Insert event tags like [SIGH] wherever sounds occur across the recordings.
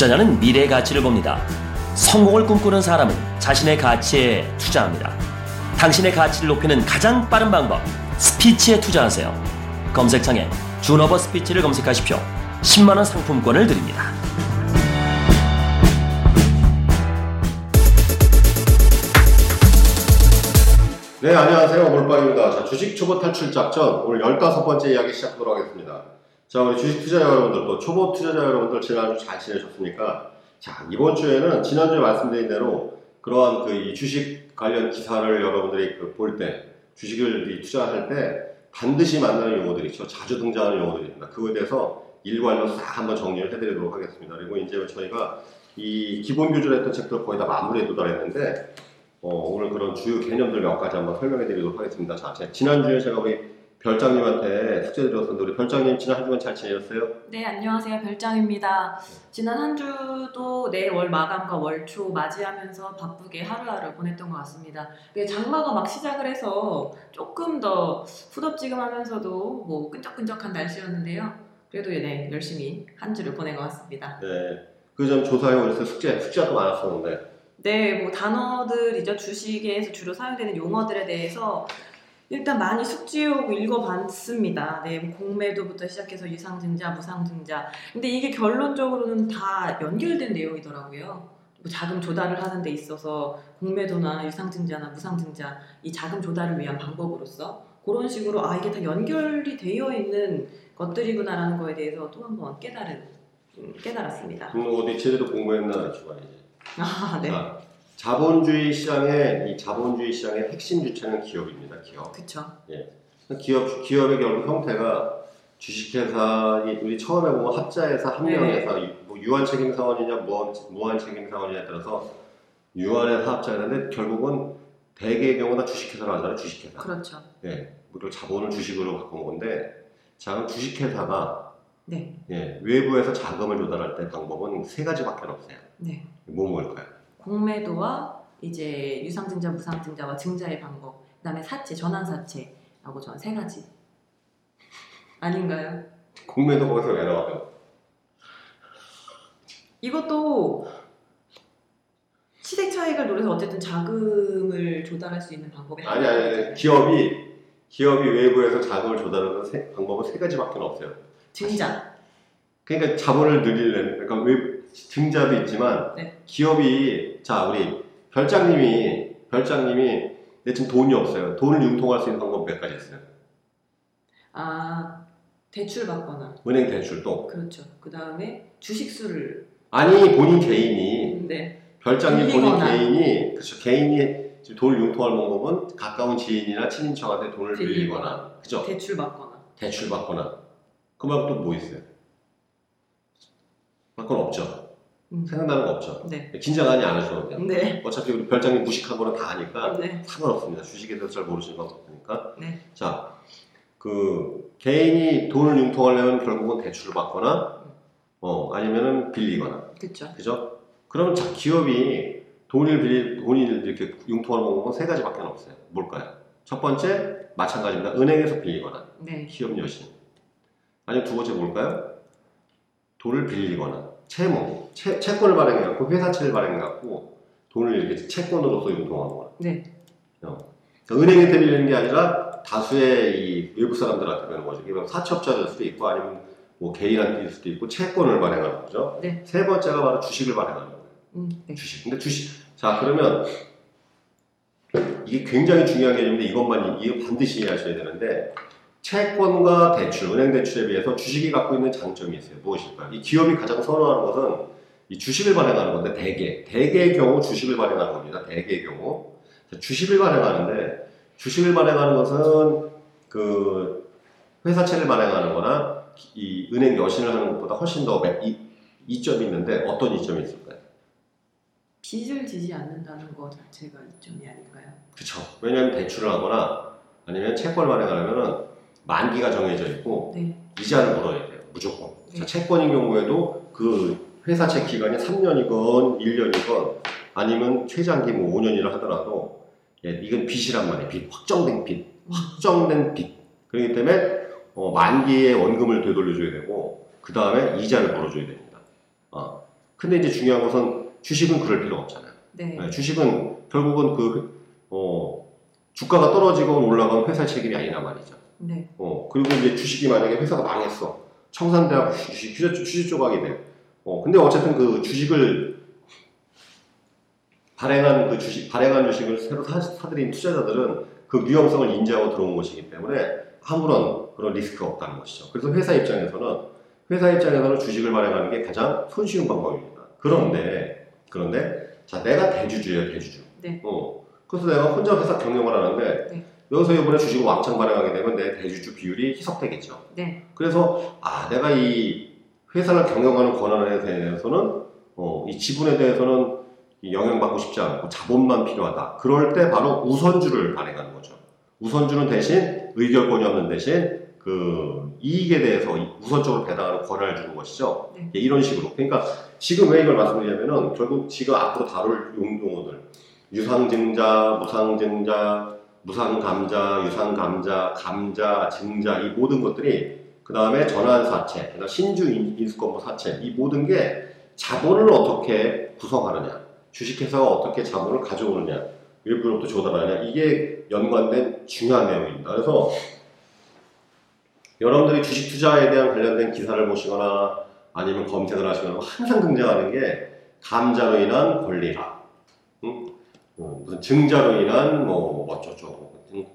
투자자는 미래의 가치를 봅니다. 성공을 꿈꾸는 사람은 자신의 가치에 투자합니다. 당신의 가치를 높이는 가장 빠른 방법, 스피치에 투자하세요. 검색창에 준어버 스피치를 검색하십시오. 10만원 상품권을 드립니다. 네, 안녕하세요. 몰빵입니다. 자, 주식 초보 탈출 작전 오늘 15번째 이야기 시작하도록 하겠습니다. 자, 우리 주식 투자자 여러분들 또 초보 투자자 여러분들 지난주 잘 지내셨습니까? 자, 이번 주에는 지난주에 말씀드린 대로 그러한 그 이 주식 관련 기사를 여러분들이 그 볼 때, 주식을 이 투자할 때 반드시 만나는 용어들이 있죠. 자주 등장하는 용어들입니다. 그거에 대해서 일괄로 싹 한번 정리를 해드리도록 하겠습니다. 그리고 이제 저희가 이 기본 교주를 했던 책들 거의 다 마무리에 도달했는데 어, 오늘 그런 주요 개념들 몇 가지 한번 설명해 드리도록 하겠습니다. 자, 제- 지난주에 제가 우리 별장님한테 숙제 드렸었는데 우리 별장님 지난 한 주간 잘 지내셨어요? 네, 안녕하세요. 별장입니다. 지난 한 주도 내 월 마감과 월 초 맞이하면서 바쁘게 하루하루 보냈던 것 같습니다. 네, 장마가 막 시작을 해서 조금 더 후덥지근하면서도 뭐 끈적끈적한 날씨였는데요. 그래도 네, 열심히 한 주를 보낸 것 같습니다. 네. 그점 조사해 오셨어요. 숙제, 숙제가 또 많았었는데. 네, 뭐 단어들이죠. 주식에서 주로 사용되는 용어들에 대해서 일단 많이 숙지하고 읽어봤습니다. 네, 뭐 공매도부터 시작해서 유상증자, 무상증자. 근데 이게 결론적으로는 다 연결된 내용이더라고요. 뭐 자금 조달을 하는 데 있어서 공매도나 유상증자나 무상증자 이 자금 조달을 위한 방법으로서 그런 식으로 아 이게 다 연결이 되어 있는 것들이구나라는 거에 대해서 또 한번 깨달은 음, 깨달았습니다. 그럼 어디 제대로 공부했나 주관이지. [LAUGHS] 아, 네. 자, 자본주의 시장의 이 자본주의 시장의 핵심 주체는 기업입니다. 기업. 그쵸. 기업 기업의 결국 형태가 주식회사 이- 우리 처음에 보면 합자회사, 합명회사, 이- 뭐 유한 책임 사원이냐 무한 무한 책임 사원이냐에 따라서 유한의 사업자인데 결국은 대개의 경우는 주식회사로 하잖아요. 주식회사. 그렇죠. 예, 우리가 자본을 주식으로 바꾼 건데 자, 주식회사가 네. 예, 외부에서 자금을 조달할 때 방법은 세 가지밖에 없어요. 네. 뭐 뭘까요? 공매도와 이제 유상증자, 무상증자와 증자의 방법, 그다음에 사채, 전환사채하고 전 세 가지 아닌가요? 공매도 거기서 왜 나와요? 이것도 시세 차익을 노려서 어쨌든 자금을 조달할 수 있는 방법이 아니 아니 아니 기업이 기업이 외부에서 자금을 조달하는 세- 방법은 세 가지밖에 없어요. 증자. 그러니까 자본을 늘리려는 그러니까 외 증자도 있지만 네. 기업이 자 우리 별장님이 별장님이 내 지금 돈이 없어요. 돈을 융통할 수 있는 방법 몇 가지 있어요. 아 대출 받거나 은행 대출도 그렇죠. 그 다음에 주식수를 아니 본인 개인이 네. 별장님 본인 빌리거나. 개인이 그렇죠 개인이 지금 돈을 융통할 방법은 가까운 지인이나 친인척한테 돈을 빌리거나 그죠 대출 받거나 대출 받거나 그 말고 또 뭐 있어요? 그건 없죠. 음. 생각나는 거 없죠. 네. 긴장하지 않으셔도 돼요. 네. 어차피 우리 별장님 무식한 거는 다 아니까 네. 상관없습니다. 주식에 대해서 잘 모르시는 거 없으니까. 네. 자, 그 개인이 돈을 융통하려면 결국은 대출을 받거나 어 아니면은 빌리거나 그렇죠. 그죠? 그러면 자 기업이 돈을 빌리 돈이 이렇게 융통하는 방법은 세 가지밖에 없어요. 뭘까요? 첫 번째 마찬가지입니다. 은행에서 빌리거나 네. 기업 여신. 아니면 두 번째 뭘까요? 돈을 빌리거나 채무, 채, 채권을 발행해갖고 회사채를 발행해갖고 돈을 이렇게 채권으로서 융통하거나. 네. 어. 그러니까 은행한테 빌리는 게 아니라 다수의 이 외국 사람들한테 배는 거죠. 이건 사채업자일 수도 있고 아니면 뭐 개인한테일 수도 있고 채권을 발행하는 거죠. 네. 세 번째가 바로 주식을 발행하는 거예요. 음, 네. 주식. 근데 주식. 자, 그러면 이게 굉장히 중요한 개념인데 이것만 이거 반드시 이해하셔야 되는데 채권과 대출, 은행 대출에 비해서 주식이 갖고 있는 장점이 있어요. 무엇일까요? 이 기업이 가장 선호하는 것은 이 주식을 발행하는 건데 대개 대개의 경우 주식을 발행하는 겁니다. 대개의 경우 자, 주식을 발행하는데 주식을 발행하는 것은 그 회사채를 발행하는-거나 이 은행 여신을 하는 것보다 훨씬 더 매- 이, 이점이 있는데 어떤 이점이 있을까요? 빚을 지지 않는다는 거 자체가 이점이 아닐까요? 그렇죠. 왜냐하면 대출을 하거나 아니면 채권을 발행하려면 만기가 정해져 있고 네. 이자를 물어야 돼요. 무조건. 네. 자, 채권인 경우에도 그 회사 채 기간이 3년이건 1년이건 아니면 최장기 뭐 5년이라 하더라도 예, 이건 빚이란 말이에요. 빚, 확정된 빚, 확정된 빚. 그렇기 때문에 어, 만기에 원금을 되돌려줘야 되고 그 다음에 이자를 물어줘야 됩니다. 어. 근데 이제 중요한 것은 주식은 그럴 필요가 없잖아요. 네. 네, 주식은 결국은 그, 어, 주가가 떨어지고 올라가면 회사 책임이 아니란 말이죠. 네. 어, 그리고 이제 주식이 만약에 회사가 망했어. 청산대학 주식, 휴지 조각이 돼. 어, 근데 어쨌든 그 주식을 발행한 그 주식, 발행한 주식을 새로 사, 사들인 투자자들은 그 위험성을 인지하고 들어온 것이기 때문에 아무런 그런 리스크가 없다는 것이죠. 그래서 회사 입장에서는, 회사 입장에서는 주식을 발행하는 게 가장 손쉬운 방법입니다. 그런데, 그런데, 자, 내가 대주주예요, 대주주. 네. 어, 그래서 내가 혼자 회사 경영을 하는데, 네. 여기서 이번에 주식을 왕창 발행하게 되면 내 대주주 비율이 희석되겠죠. 네. 그래서 아 내가 이 회사를 경영하는 권한에 대해서는 어, 이 지분에 대해서는 이 영향받고 싶지 않고 자본만 필요하다. 그럴 때 바로 우선주를 발행하는 거죠. 우선주는 대신 의결권이 없는 대신 그 이익에 대해서 우선적으로 배당하는 권한을 주는 것이죠. 네. 예, 이런 식으로. 그러니까 지금 왜 이걸 말씀드리냐면은 결국 지금 앞으로 다룰 용- 용어들 유상증자, 무상증자, 무상감자, 유상감자, 감자, 증자 이 모든 것들이 그 다음에 전환사채, 신주 인- 인수권부 사채 이 모든 게 자본을 어떻게 구성하느냐, 주식회사가 어떻게 자본을 가져오느냐, 외부로부터 조달하느냐 이게 연관된 중요한 내용입니다. 그래서 여러분들이 주식 투자에 대한 관련된 기사를 보시거나 아니면 검색을 하시거나 항상 등장하는 게 감자로 인한 권리라, 응? 어, 무슨 증자로 인한 뭐 응?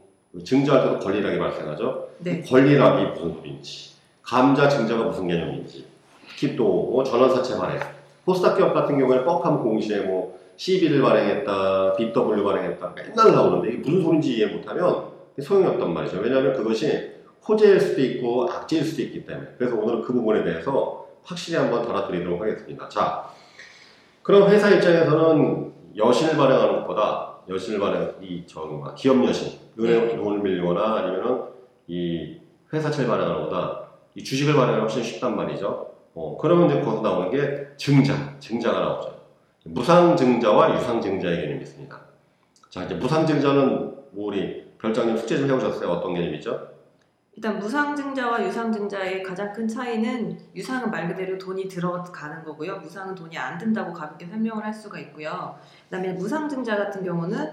증자할 때도 권리락이 발생하죠. 네. 권리락이 무슨 소리인지, 감자 증자가 무슨 개념인지, 특히 또 뭐 전환사채 발행, 코스닥 기업 같은 경우에는 뻑하면 공시에 뭐 CB를 발행했다, BW 발행했다 맨날 나오는데 이게 무슨 소리인지 이해 못하면 소용이 없단 말이죠. 왜냐하면 그것이 호재일 수도 있고 악재일 수도 있기 때문에. 그래서 오늘은 그 부분에 대해서 확실히 한번 달아드리도록 하겠습니다. 자, 그럼 회사 입장에서는 여신을 발행하는 것보다 여신을 발행 이 저기 뭐 기업 여신 은행으로 돈을 빌리거나 아니면은 이 회사채를 발행하는 것보다 이 주식을 발행하는 훨씬 쉽단 말이죠. 어, 그러면 이제 거기서 나오는 게 증자, 증자가 나오죠. 무상증자와 유상증자의 개념이 있습니다. 자, 이제 무상증자는 뭐 우리 별장님 숙제 좀 해오셨어요? 어떤 개념이죠? 일단 무상증자와 유상증자의 가장 큰 차이는 유상은 말 그대로 돈이 들어가는 거고요. 무상은 돈이 안 든다고 가볍게 설명을 할 수가 있고요. 그다음에 무상증자 같은 경우는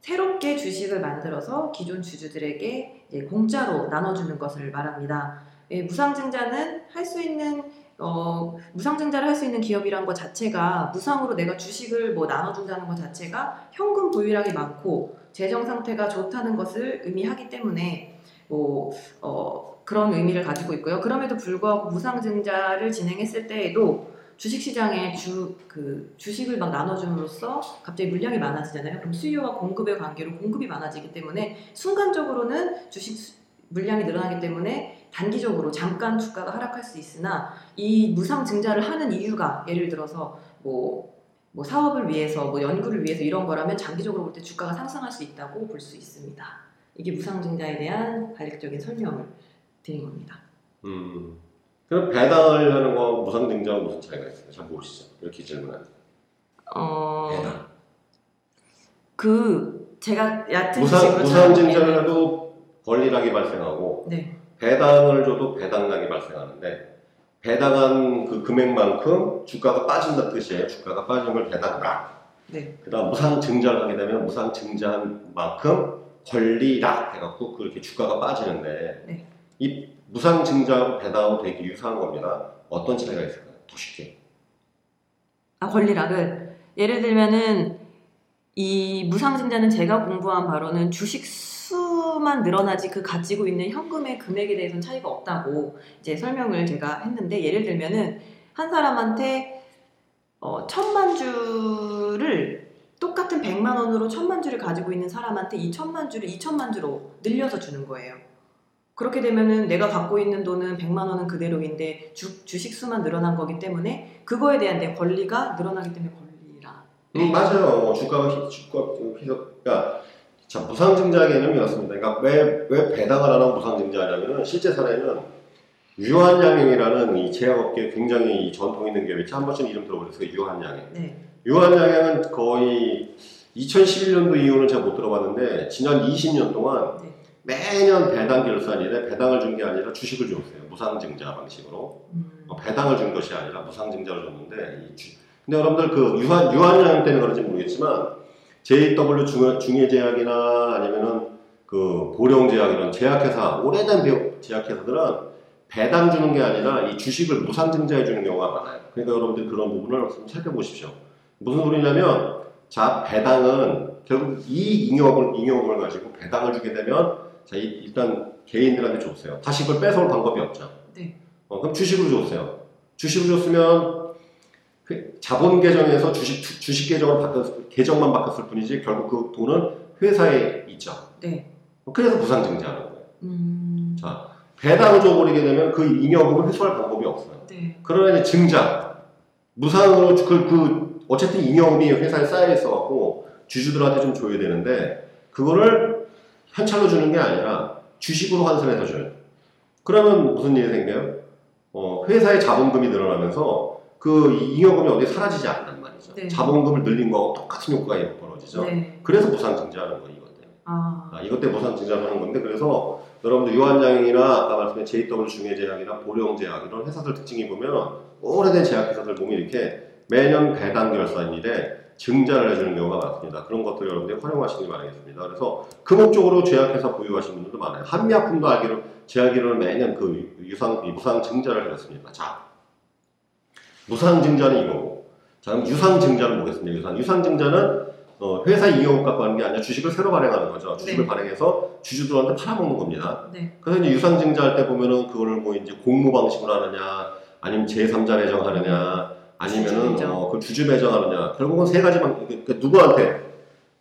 새롭게 주식을 만들어서 기존 주주들에게 공짜로 나눠주는 것을 말합니다. 예, 무상증자는 할 수 있는 어, 무상증자를 할 수 있는 기업이란 것 자체가 무상으로 내가 주식을 뭐 나눠준다는 것 자체가 현금 보유량이 많고 재정 상태가 좋다는 것을 의미하기 때문에 뭐 어, 그런 의미를 가지고 있고요. 그럼에도 불구하고 무상증자를 진행했을 때에도 주식시장에 주, 그, 주식을 막 나눠줌으로써 갑자기 물량이 많아지잖아요. 그럼 수요와 공급의 관계로 공급이 많아지기 때문에 순간적으로는 주식 수- 물량이 늘어나기 때문에 단기적으로 잠깐 주가가 하락할 수 있으나 이 무상 증자를 하는 이유가 예를 들어서 뭐, 뭐 사업을 위해서 뭐 연구를 위해서 이런 거라면 장기적으로 볼 때 주가가 상승할 수 있다고 볼 수 있습니다. 이게 무상증자에 대한 간략적인 설명을 드린 겁니다. 음. 그럼 배당을 하는 거 무상증자와 무슨 차이가 있어요? 잘 모르시죠? 이렇게 질문하는 어, 배당. 그 제가 얕은 무상, 무상증자를 잘 해도 권리락이 발생하고 네. 배당을 줘도 배당락이 발생하는데 배당한 그 금액만큼 주가가 빠진다는 뜻이에요. 주가가 빠지는 걸 배당락. 네. 그다음 무상증자를 하게 되면 무상증자한 만큼 권리락 해갖고 그렇게 주가가 빠지는데 네. 이 무상증자하고 배당하고 되게 유사한 겁니다. 어떤 차이가 있을까요? 더 쉽게. 아 권리락을 예를 들면은 이 무상증자는 제가 공부한 바로는 주식 수만 늘어나지 그 가지고 있는 현금의 금액에 대해서는 차이가 없다고 이제 설명을 제가 했는데 예를 들면은 한 사람한테 어, 천만 주를 똑같은 백만 원으로 천만 주를 가지고 있는 사람한테 이 천만 주를 이천만 주로 늘려서 주는 거예요. 그렇게 되면은 내가 갖고 있는 돈은 100만 원은 그대로인데 주, 주식 수만 늘어난 거기 때문에 그거에 대한 내 권리가 늘어나기 때문에 권리라. 음, 맞아요. 주가가 희, 주가 희석, 그러니까 자 무상증자 개념이었습니다. 그러니까 왜, 왜 배당을 안 하고 무상증자하냐면은 실제 사례는 유한양행이라는 이 제약업계 굉장히 전통 있는 기업이죠. 한 번쯤 이름 들어보셨어요. 유한양행. 네. 유한양행은 거의 2011년도 이후는 제가 못 들어봤는데 지난 20년 동안 네. 매년 배당 결산일에 배당을 준 게 아니라 주식을 줬어요. 무상증자 방식으로. 음, 어, 배당을 준 것이 아니라 무상증자를 줬는데 이 주- 근데 여러분들 그 유한 유한양 때는 그런지 모르겠지만 JW 중, 중해제약이나 아니면은 그 보령제약 이런 제약회사 오래된 배- 제약회사들은 배당 주는 게 아니라 이 주식을 무상증자해 주는 경우가 많아요. 그러니까 여러분들 그런 부분을 좀 살펴보십시오. 무슨 소리냐면 자 배당은 결국 이 잉여금을 잉여금을 가지고 배당을 주게 되면 자 이- 일단 개인들한테 줬어요. 다시 그걸 뺏어올 방법이 없죠. 네. 어, 그럼 주식으로 줬어요. 주식으로 줬으면 회- 자본 계정에서 주식 투- 주식 계정을 바꿨 계정만 바꿨을 뿐이지 결국 그 돈은 회사에 있죠. 네. 그래서 무상증자하는 거예요. 음. 자 배당을 줘버리게 되면 그 잉여금을 회수할 방법이 없어요. 네. 그러나 이제 증자 무상으로 주- 그, 그 어쨌든 잉여금이 회사에 쌓여 있어갖고 주주들한테 좀 줘야 되는데 그거를 현찰로 주는 게 아니라 주식으로 환산해서 줘요. 그러면 무슨 일이 생겨요? 어, 회사의 자본금이 늘어나면서 그 잉여금이 어디 사라지지 않단 말이죠. 네. 자본금을 늘린 거하고 똑같은 효과가 벌어지죠. 네. 그래서 무상증자하는 거예요, 이것 때문에. 아. 아, 이것 때문에 무상증자하는 건데 그래서 여러분들 유한양이나 아까 말씀드린 JW 중해제약이나 보령제약 이런 회사들 특징이 보면 오래된 제약회사들 보면 이렇게 매년 배당 결산일에 증자를 해주는 경우가 많습니다. 그런 것들 여러분들이 활용하시기 바라겠습니다. 그래서 그 목적으로 제약회사 보유하시는 분들도 많아요. 한미약품도 알기로 제약이로는 매년 그 유상 이 무상 증자를 해줬습니다. 자, 무상 증자는 이거고, 자 그럼 유상 증자는 보겠습니다. 유상 유상 증자는 어, 회사 이용을 갖고 하는 게 아니라 주식을 새로 발행하는 거죠. 주식을 네. 발행해서 주주들한테 팔아먹는 겁니다. 네. 그래서 이제 유상 증자할 때 보면은 그거를 뭐 이제 공모 방식으로 하느냐, 아니면 제3자 배정하느냐, 아니면은 주주. 어, 그 주주 배정하느냐. 결국은 세 가지 방, 그러니까 누구한테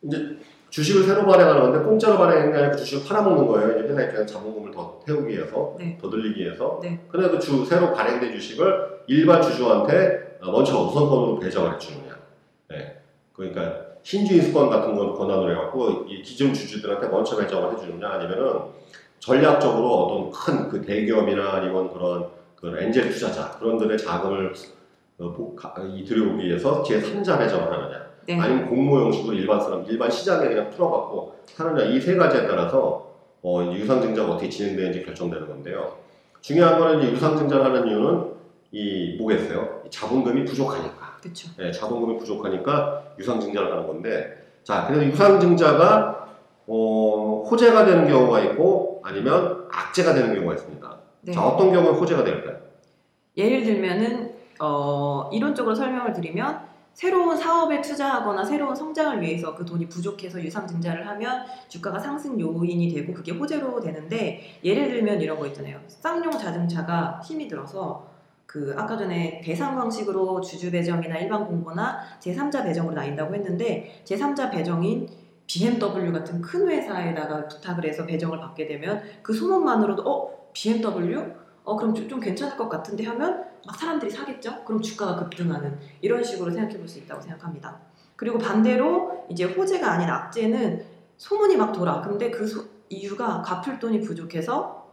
이제 주식을 새로 발행하는 건데 공짜로 발행하는 게 아니라 그 주식을 팔아먹는 거예요. 이제 회사 입장에서 자본금을 더 태우기 위해서, 네. 더 늘리기 위해서. 네. 근데 그 주, 새로 발행된 주식을 일반 주주한테 어, 먼저 우선권으로 배정을 해주느냐. 네. 그러니까 신주인 수권 같은 건 권한으로 해갖고 이 기존 주주들한테 먼저 배정을 해주느냐 아니면은 전략적으로 어떤 큰 그 대기업이나 아니면 그런 그 엔젤 투자자 그런들의 자금을 어, 이 들여오기 위해서 제3자 배정을 하느냐 네. 아니면 공모 형식으로 일반 사람 일반 시장에 그냥 풀어갖고 하느냐 이 세 가지에 따라서 어, 유상증자가 어떻게 진행되는지 결정되는 건데요. 중요한 거는 유상증자를 하는 이유는 이 뭐겠어요? 이 자본금이 부족하니까. 그렇죠. 예, 자본금이 부족하니까 유상증자를 하는 건데, 자, 그래서 유상증자가 어, 호재가 되는 경우가 있고 아니면 악재가 되는 경우가 있습니다. 네. 자, 어떤 경우에 호재가 될까요? 예를 들면은 어, 이론적으로 설명을 드리면 새로운 사업에 투자하거나 새로운 성장을 위해서 그 돈이 부족해서 유상 증자를 하면 주가가 상승 요인이 되고 그게 호재로 되는데 예를 들면 이런 거 있잖아요. 쌍용 자동차가 힘이 들어서 그 아까 전에 대상 방식으로 주주 배정이나 일반 공고나 제3자 배정으로 나뉜다고 했는데 제3자 배정인 BMW 같은 큰 회사에다가 부탁을 해서 배정을 받게 되면 그 소문만으로도 어 BMW 어 그럼 좀, 좀 괜찮을 것 같은데 하면 막 사람들이 사겠죠? 그럼 주가가 급등하는 이런 식으로 생각해 볼 수 있다고 생각합니다. 그리고 반대로 이제 호재가 아닌 악재는 소문이 막 돌아. 근데 그 소- 이유가 갚을 돈이 부족해서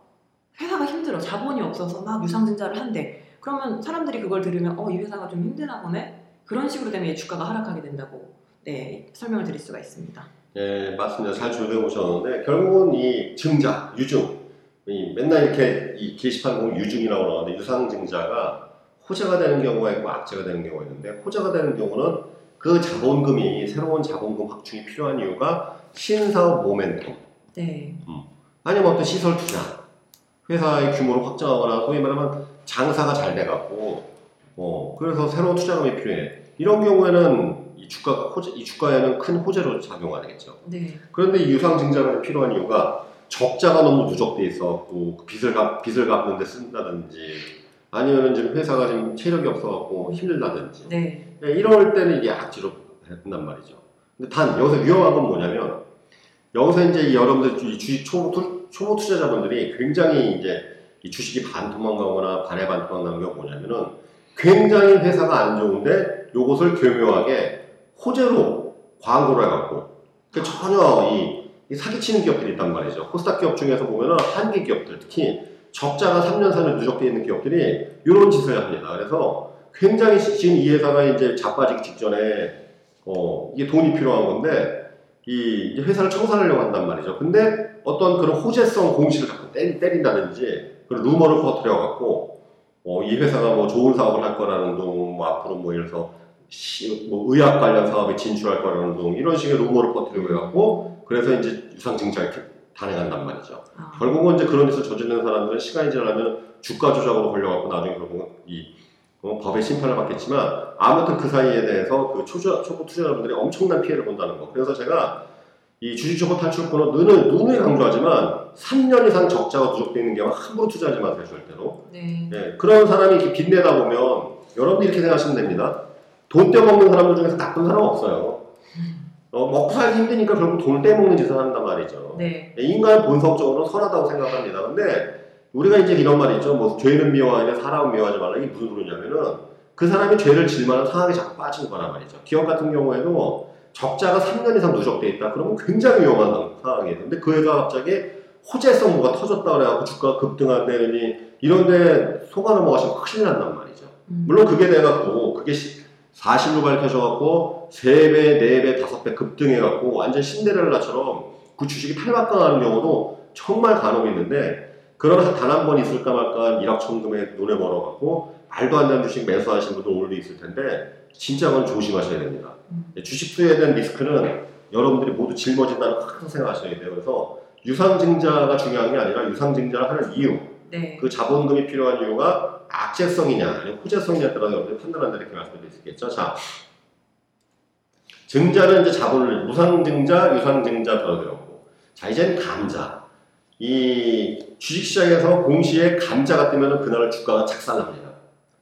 회사가 힘들어. 자본이 없어서 막 유상증자를 한대. 그러면 사람들이 그걸 들으면 어 이 회사가 좀 힘드나 보네. 그런 식으로 되면 얘 주가가 하락하게 된다고 네 설명을 드릴 수가 있습니다. 예, 맞습니다. 잘 조정해 보셨는데 결국은 이 증자, 유증, 이 맨날 이렇게 이 게시판 보면 유증이라고 나오는데 유상증자가 호재가 되는 경우가 있고 악재가 되는 경우가 있는데 호재가 되는 경우는 그 자본금이 새로운 자본금 확충이 필요한 이유가 신사업 모멘텀. 네, 아니면 어떤 시설 투자. 회사의 규모를 확장하거나 소위 말하면 장사가 잘 돼갖고 어 그래서 새로운 투자금이 필요해. 이런 경우에는 이 주가 호재, 이 주가에는 큰 호재로 작용하겠죠. 네, 그런데 이 유상증자가 필요한 이유가 적자가 너무 누적돼 있어갖고 그 빚을 갚 빚을 갚는데 쓴다든지 아니면은 지금 회사가 지금 체력이 없어갖고 힘들다든지 네, 네, 이럴 때는 이게 악재로 된단 말이죠. 근데 단 여기서 위험한 건 뭐냐면 여기서 이제 이 여러분들 이 주식 초보, 투, 초보 투자자분들이 굉장히 이제 이 주식이 반토막 나거나 반에 반토막 나는 게 뭐냐면은 굉장히 회사가 안 좋은데 요것을 교묘하게 호재로 광고를 해갖고 그 전혀 이, 이 사기치는 기업들이 있단 말이죠. 코스닥 기업 중에서 보면은 한계 기업들 특히 적자가 3년 4년 누적되어 있는 기업들이 이런 짓을 합니다. 그래서 굉장히 지금 이 회사가 이제 자빠지기 직전에 어 이게 돈이 필요한 건데 이 회사를 청산하려고 한단 말이죠. 근데 어떤 그런 호재성 공시를 자꾸 때린다든지 그런 루머를 퍼뜨려 갖고 어, 이 회사가 뭐 좋은 사업을 할 거라는 둥, 뭐 앞으로 뭐 이래서 시- 뭐 의학 관련 사업에 진출할 거라는 등 이런 식의 루머를 퍼뜨리고 해갖고 그래서 이제 유상증자에 단행한단 말이죠. 아, 결국은 이제 그런 짓을 저지르는 사람들은 시간이 지나면 주가 조작으로 걸려갖고 나중에 결국은 이 어, 법의 심판을 받겠지만 아무튼 그 사이에 대해서 그 초자, 초보 투자자분들이 엄청난 피해를 본다는 거. 그래서 제가 이 주식초보 탈출권은 눈을 눈을 강조하지만 3년 이상 적자가 누적되어 있는 경우 함부로 투자하지 마세요 절대로. 네. 예, 그런 사람이 이렇게 빚내다 보면 여러분들 이렇게 생각하시면 됩니다. 돈 떼먹는 사람들 중에서 나쁜 사람 없어요. 어, 먹고 살기 힘드니까 결국 돈을 떼먹는 짓을 한단 말이죠. 네. 인간은 본성적으로 선하다고 생각합니다. 근데 우리가 이제 이런 말이 있죠. 뭐 죄는 미워하냐 사람은 미워하지 말라. 이게 무슨 소리냐면은 그 사람이 죄를 질 만한 상황에 자꾸 빠진 거란 말이죠. 기업 같은 경우에도 적자가 3년 이상 누적돼 있다. 그러면 굉장히 위험한 상- 상황이에요. 근데 그 애가 갑자기 호재성 뭐가 터졌다 그래갖고 주가가 급등한다느니 이런데 속아 넘어가시면 큰일 난단 말이죠. 음. 물론 그게 돼갖고 그게 시- 사실로 밝혀져갖고 3배, 4배, 5배 급등해갖고 완전 신데렐라처럼 그 주식이 탈바강하는 경우도 정말 간혹 있는데 그런 단 한 번 있을까 말까 1억 천금에 눈에 멀어갖고 말도 안 되는 주식 매수하신 분도 오늘도 있을 텐데 진짜 그건 조심하셔야 됩니다. 음. 주식 투자에 대한 리스크는 여러분들이 모두 짊어진다는 거 항상 생각하셔야 돼요. 그래서 유상증자가 중요한 게 아니라 유상증자를 하는 이유 네. 그 자본금이 필요한 이유가 악재성이냐 아니면 호재성이냐에 따라 여러분들이 판단한다 이렇게 말씀드릴 수 있겠죠. 자, 증자는 이제 자본을 무상증자, 유상증자 들어들었고 자 이제는 감자. 이 주식시장에서 공시에 감자가 뜨면 그날 주가가 착살납니다.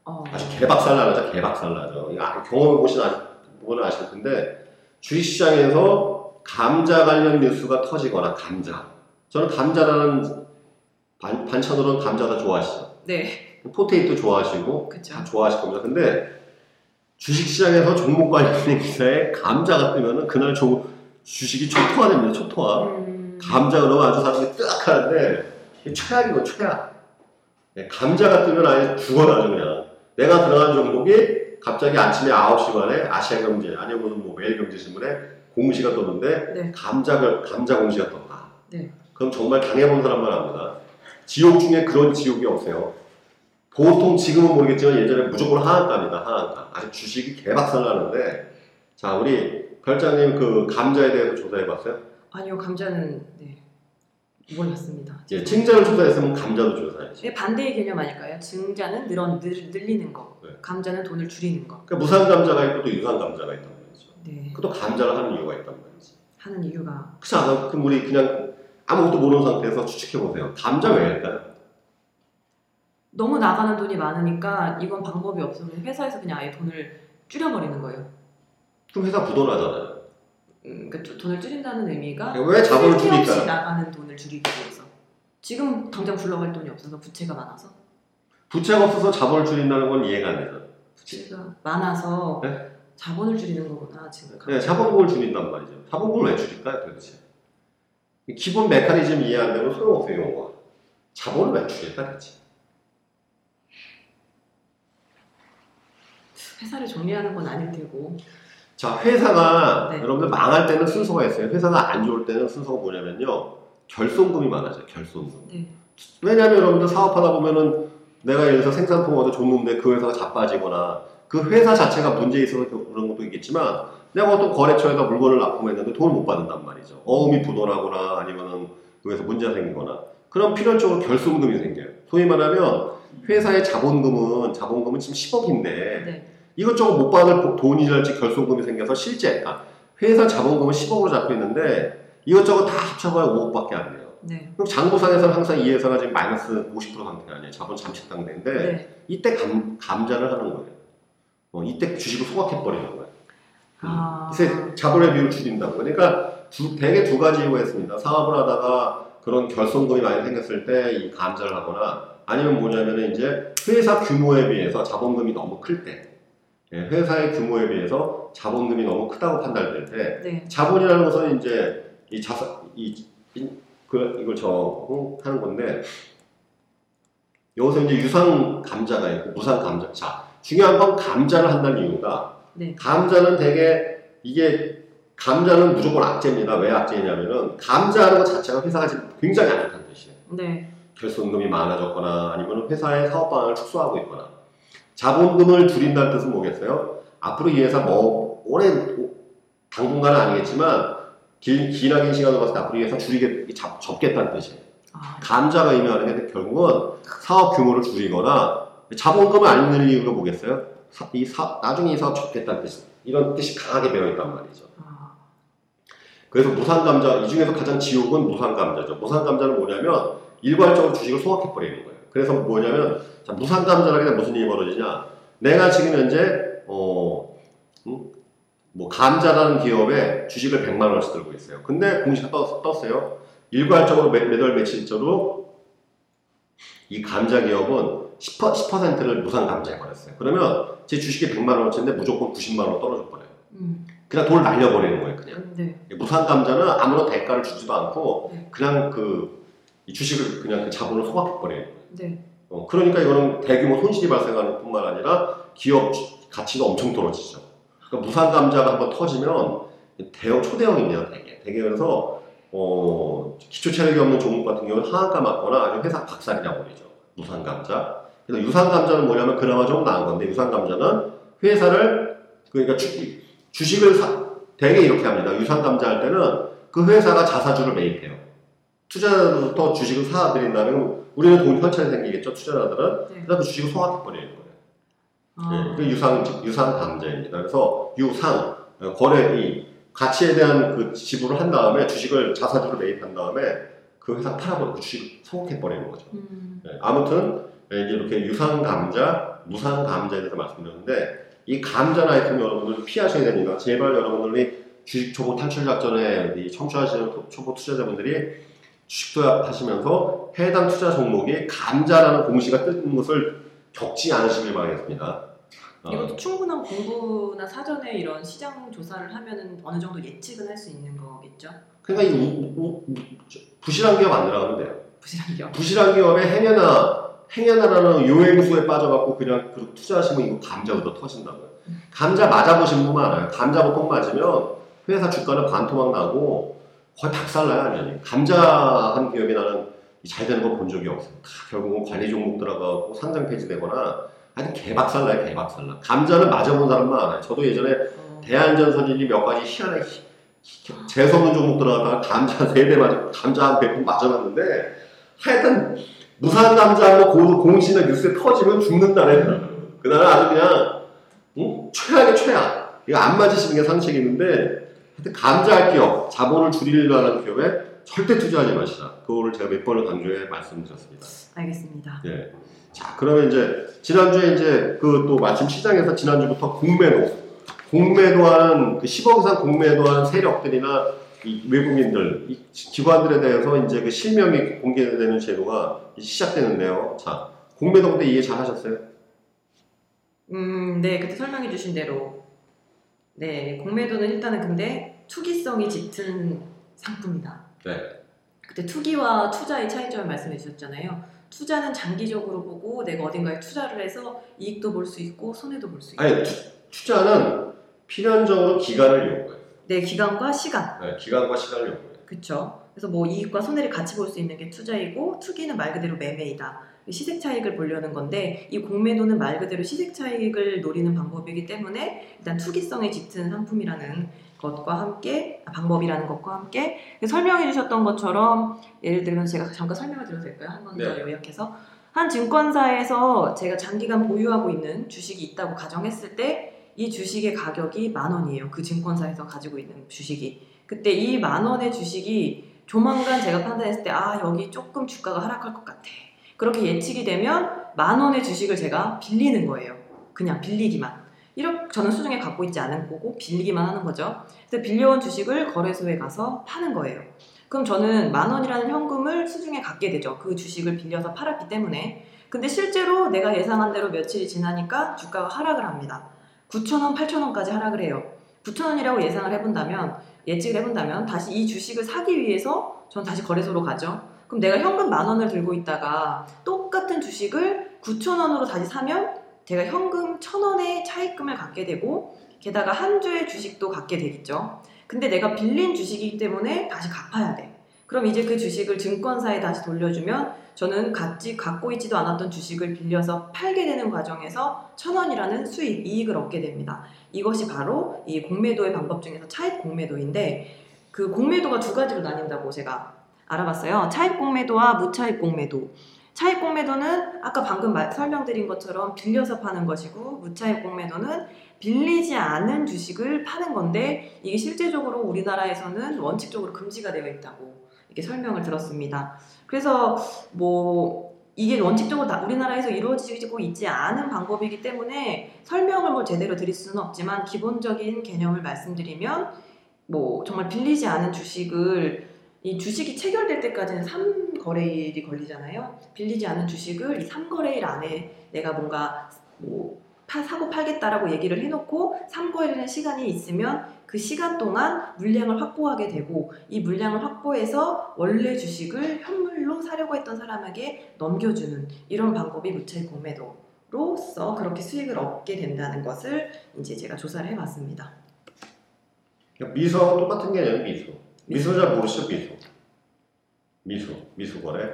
어. 아주 개박살나죠, 개박살나죠. 경험해 보신 분은 아실 텐데 주식시장에서 감자 관련 뉴스가 터지거나 감자. 저는 감자라는 반, 반찬으로는 감자 다 좋아하시죠. 네. 포테이토 좋아하시고 그쵸. 다 좋아하실 겁니다. 근데 주식시장에서 종목 관련 기사에 감자가 뜨면은 그날 조, 주식이 초토화 됩니다. 초토화. 음. 감자 그러면 아주 사람이 뜨악 하는데 이게 최악이고 최악. 네, 감자가 뜨면 아예 죽어나죠 그냥. 내가 들어간 종목이 갑자기 아침에 9시 반에 아시아경제 아니면 뭐 매일경제신문에 공시가 떴는데 네. 감자가 감자 공시가 떴다. 네. 그럼 정말 당해본 사람만 압니다. 지옥 중에 그런 지옥이 없어요. 보통 지금은 모르겠지만 예전에 무조건 하한가입니다. 하한가. 아직 주식이 개박살 나는데 자 우리 별장님 그 감자에 대해서 조사해봤어요? 아니요, 감자는 네. 몰랐습니다. 예, 칭자를 조사했으면 감자도 조사해야지. 네, 반대의 개념 아닐까요? 증자는 늘어 늘, 늘리는 거, 네. 감자는 돈을 줄이는 거. 그러니까 무상 감자가 있고 또 유상 감자가 있단 말이죠. 네. 그또 감자를 하는 이유가 있단 말이지. 하는 이유가 그렇지 않아? 그럼 우리 그냥 아무것도 모르는 상태에서 추측해 보세요. 감자 왜 할까요? 너무 나가는 돈이 많으니까 이건 방법이. 그래서 회사에서 그냥 아예 돈을 줄여버리는 거예요. 그럼 회사 부도나잖아요. 음, 그러니까 주- 돈을 줄인다는 의미가 왜 자본을 줄일까요? 나가는 돈을 줄이기 위해서. 지금 당장 굴러갈 돈이 없어서 부채가 많아서 부채가 없어서 자본을 줄인다는 건 이해가 안 되죠. 부채가 많아서 네? 자본을 줄이는 거구나 지금. 네, 자본금을 줄인단 말이죠. 자본금을 왜 줄일까요, 도대체? 이 기본 메커니즘 이해 안 되면 소용없어요, 용어가. 자본을 왜 줄일까, 대체? 회사를 정리하는 건 아닐 테고. 자, 회사가 네. 여러분들 망할 때는 순서가 있어요. 회사가 안 좋을 때는 순서가 뭐냐면요. 결손금이 많아져요, 결손금. 네. 왜냐하면 여러분들 사업하다 보면은 내가 예를 들어서 얻어 줬는데 그 회사가 자빠지거나 그 회사 자체가 문제 있어서 그런 것도 있겠지만 내가 어떤 거래처에다 물건을 납품했는데 돈을 못 받는단 말이죠. 어음이 부도나거나 아니면은 그래서 문제가 생기거나 그럼 필연적으로 결손금이 생겨요. 소위 말하면 회사의 자본금은 자본금은 지금 10억인데 네. 이것저것 못 받을 돈이랄지 결손금이 생겨서 실제 아, 회사 자본금은 10억으로 잡혀 있는데 이것저것 다 합쳐봐야 5억밖에 안 돼요. 네. 그럼 장부상에서는 항상 이 회사가 지금 마이너스 50% 상태 아니에요. 자본 잠식 상태인데 네. 이때 감, 감자를 하는 거예요. 어, 이때 주식을 소각해버리는 거예요. 아. 이제 자본의 비율을 줄인다고. 그러니까 두, 대개 두 가지 이유가 있습니다. 사업을 하다가 그런 결손금이 많이 생겼을 때 이 감자를 하거나 아니면 뭐냐면은 이제 회사 규모에 비해서 자본금이 너무 클 때. 예, 회사의 규모에 비해서 자본금이 너무 크다고 판단될 때 네. 자본이라는 것은 이제 이 자산 이, 이 그, 이걸 저 어, 하는 건데 여기서 이제 유상 감자가 있고 무상 감자. 자 중요한 건 감자를 한다는 이유가 네. 감자는 되게 이게 감자는 무조건 악재입니다. 왜 악재냐면은 감자하는 것 자체가 회사가 지금 굉장히 안 좋다는 뜻이에요. 네. 결손금이 많아졌거나 아니면 회사의 사업 방향을 축소하고 있거나 자본금을 줄인다는 뜻은 뭐겠어요? 앞으로 이 회사 뭐 오랜 당분간은 아니겠지만 길, 기나긴 시간을 봤을 때 앞으로 이 회사 줄이게 잡, 접겠다는 뜻이에요. 아, 감자가 의미하는 게 결국은 사업 규모를 줄이거나 자본금을 안 이유가 뭐겠어요? 사- 이 사, 나중에 이 사업 접겠다는 뜻 이런 뜻이 강하게 배어 있단 말이죠. 아, 그래서 무상감자 이 중에서 가장 지옥은 무상감자죠. 무상감자는 뭐냐면 일괄적으로 주식을 소각해 버리는 거예요. 그래서 뭐냐면 자, 무상감자라는 게 무슨 일이 벌어지냐? 내가 지금 현재 어, 음? 뭐 감자라는 기업에 주식을 100만 원씩 들고 있어요. 근데 공시가 떴, 떴어요. 일괄적으로 매, 매달 며칠째로 이 감자 기업은 10%, 10%를 무상 감자해 버렸어요. 그러면 제 주식이 100만 원어치인데 무조건 90만 원 떨어져 버려요. 음, 그냥 돈을 날려버리는 거예요, 그냥. 네, 무상 감자는 아무런 대가를 주지도 않고 네. 그냥 그이 주식을 그냥 그 자본을 소각해 버려요. 네, 어, 그러니까 이거는 대규모 손실이 발생하는 뿐만 아니라 기업 주- 가치가 엄청 떨어지죠. 그러니까 무상 감자가 한번 터지면 대형 초대형입니다, 대개. 대개 그래서 어, 기초 체력이 없는 종목 같은 경우는 하한가 맞거나 아니면 회사 박살이 나버리죠. 무상 감자. 그래서 유상 감자는 뭐냐면 그나마 좀 나은 건데 유상 감자는 회사를 그러니까 주, 주식을 사, 대개 이렇게 합니다. 유상 감자 할 때는 그 회사가 자사주를 매입해요. 투자자로부터 주식을 사들인다면 우리는 돈이 현찰이 생기겠죠. 투자자들은 네. 그래서 그 주식을 소각해 버리는 거예요. 아, 예, 그 유상 유상 감자입니다. 그래서 유상 어, 거래 이 가치에 대한 그 지불을 한 다음에 주식을 자사주로 매입한 다음에 그 회사 팔아버리고 그 주식 소각해 버리는 거죠. 음, 예, 아무튼 예, 이제 이렇게 유상 감자, 무상 감자에 대해서 말씀드렸는데 이 감자 아이템 여러분들 피하셔야 됩니다. 제발 여러분들이 주식 초보 탈출 작전에 이 청취하시는 토- 초보 투자자분들이 주식 투자하시면서 해당 투자 종목에 감자라는 공시가 뜨는 것을 겪지 않으시길 바라겠습니다. 어, 이것도 충분한 공부나 사전에 이런 시장 조사를 하면은 어느 정도 예측은 할 수 있는 거겠죠? 그러니까 이 부실한 기업 안 들어가면 돼요. 부실하게. 부실한 기업에 행여나 행여나라는 요행수에 빠져갖고 그냥 그렇게 투자하시면 이거 감자부터 터진다고요. 감자 맞아보신 분 많아요. 감자 보통 맞으면 회사 주가는 반토막 나고 거의 박살나요, 완전히. 감자 한 기업이 나는 잘 되는 거 본 적이 없어요. 다 결국은 관리 종목 들어가고 상장 폐지되거나 하여튼 개박살나요, 개박살나. 감자는 맞아본 사람 많아요. 저도 예전에 어, 대한전선일이 몇 가지 희한하게 재수없는 종목 들어갔다가 감자 [LAUGHS] 세대 맞아, 감자 한 100분 맞아봤는데 하여튼 무상 감자 뭐 고- 공시나 뉴스에 터지면 죽는다네. 그날은 아주 그냥 응? 최악의 최악. 이거 안 맞으시는 게 상책인데 하여튼 감자할 기업, 자본을 줄이려는 기업에 절대 투자하지 마시라. 그거를 제가 몇 번을 강조해 말씀드렸습니다. 알겠습니다. 예. 자, 그러면 이제 지난주에 이제 그 또 마침 시장에서 지난주부터 공매도, 공매도하는 그 10억 이상 공매도하는 세력들이나 이 외국인들, 이 기관들에 대해서 이제 그 실명이 공개되는 제도가 시작되는데요. 자, 공매도 때 이해 잘 하셨어요? 음, 네, 그때 설명해 주신 대로. 네, 공매도는 일단은 근데 투기성이 짙은 상품이다. 네. 그때 투기와 투자의 차이점을 말씀해 주셨잖아요. 투자는 장기적으로 보고 내가 어딘가에 투자를 해서 이익도 볼 수 있고 손해도 볼 수 있고. 아니, 투, 투자는 필연적으로 기간을 요구해요. 네, 기간과 시간. 네, 기간과 시간을 요구해요. 그렇죠. 그래서 뭐 이익과 손해를 같이 볼 수 있는 게 투자이고 투기는 말 그대로 매매이다. 시세 차익을 보려는 건데 이 공매도는 말 그대로 시세 차익을 노리는 방법이기 때문에 일단 투기성이 짙은 상품이라는 것과 함께 아, 방법이라는 것과 함께 설명해 주셨던 것처럼 예를 들면 제가 잠깐 설명을 드려도 될까요? 한 번더 네. 요약해서 한 증권사에서 제가 장기간 보유하고 있는 주식이 있다고 가정했을 때 이 주식의 가격이 만 원이에요. 그 증권사에서 가지고 있는 주식이. 그때 이 만 원의 주식이 조만간 제가 판단했을 때 아 여기 조금 주가가 하락할 것 같아. 그렇게 예측이 되면 만 원의 주식을 제가 빌리는 거예요. 그냥 빌리기만. 이렇게 저는 수중에 갖고 있지 않은 거고 빌리기만 하는 거죠. 그래서 빌려온 주식을 거래소에 가서 파는 거예요. 그럼 저는 만 원이라는 현금을 수중에 갖게 되죠. 그 주식을 빌려서 팔았기 때문에. 근데 실제로 내가 예상한 대로 며칠이 지나니까 주가가 하락을 합니다. 9,000원, 8,000원까지 하락을 해요. 9,000원이라고 예상을 해본다면, 예측을 해본다면, 다시 이 주식을 사기 위해서 전 다시 거래소로 가죠. 그럼 내가 현금 만 원을 들고 있다가 똑같은 주식을 9,000원으로 다시 사면 제가 현금 1,000원의 차입금을 갖게 되고, 게다가 한 주의 주식도 갖게 되겠죠. 근데 내가 빌린 주식이기 때문에 다시 갚아야 돼. 그럼 이제 그 주식을 증권사에 다시 돌려주면 저는 갖지, 갖고 있지도 않았던 주식을 빌려서 팔게 되는 과정에서 천 원이라는 수익, 이익을 얻게 됩니다. 이것이 바로 이 공매도의 방법 중에서 차입 공매도인데 그 공매도가 두 가지로 나뉜다고 제가 알아봤어요. 차입 공매도와 무차입 공매도. 차입 공매도는 아까 방금 말- 설명드린 것처럼 빌려서 파는 것이고 무차입 공매도는 빌리지 않은 주식을 파는 건데 이게 실제적으로 우리나라에서는 원칙적으로 금지가 되어 있다고 이렇게 설명을 들었습니다. 그래서 뭐 이게 원칙적으로 다 우리나라에서 이루어지고 있지 않은 방법이기 때문에 설명을 뭐 제대로 드릴 수는 없지만 기본적인 개념을 말씀드리면 뭐 정말 빌리지 않은 주식을 이 주식이 체결될 때까지는 3거래일이 걸리잖아요. 빌리지 않은 주식을 이 3거래일 안에 내가 뭔가 뭐 파- 사고 팔겠다라고 얘기를 해놓고 3거래라는 시간이 있으면 그 시간 동안 물량을 확보하게 되고 이 물량을 확보해서 원래 주식을 현물로 사려고 했던 사람에게 넘겨주는 이런 방법이 무채 공매도로서 그렇게 수익을 얻게 된다는 것을 이제 제가 조사를 해봤습니다. 미수하고 똑같은 개념이 미수. 미수 잘 모르시죠, 미수. 미수, 미수 거래.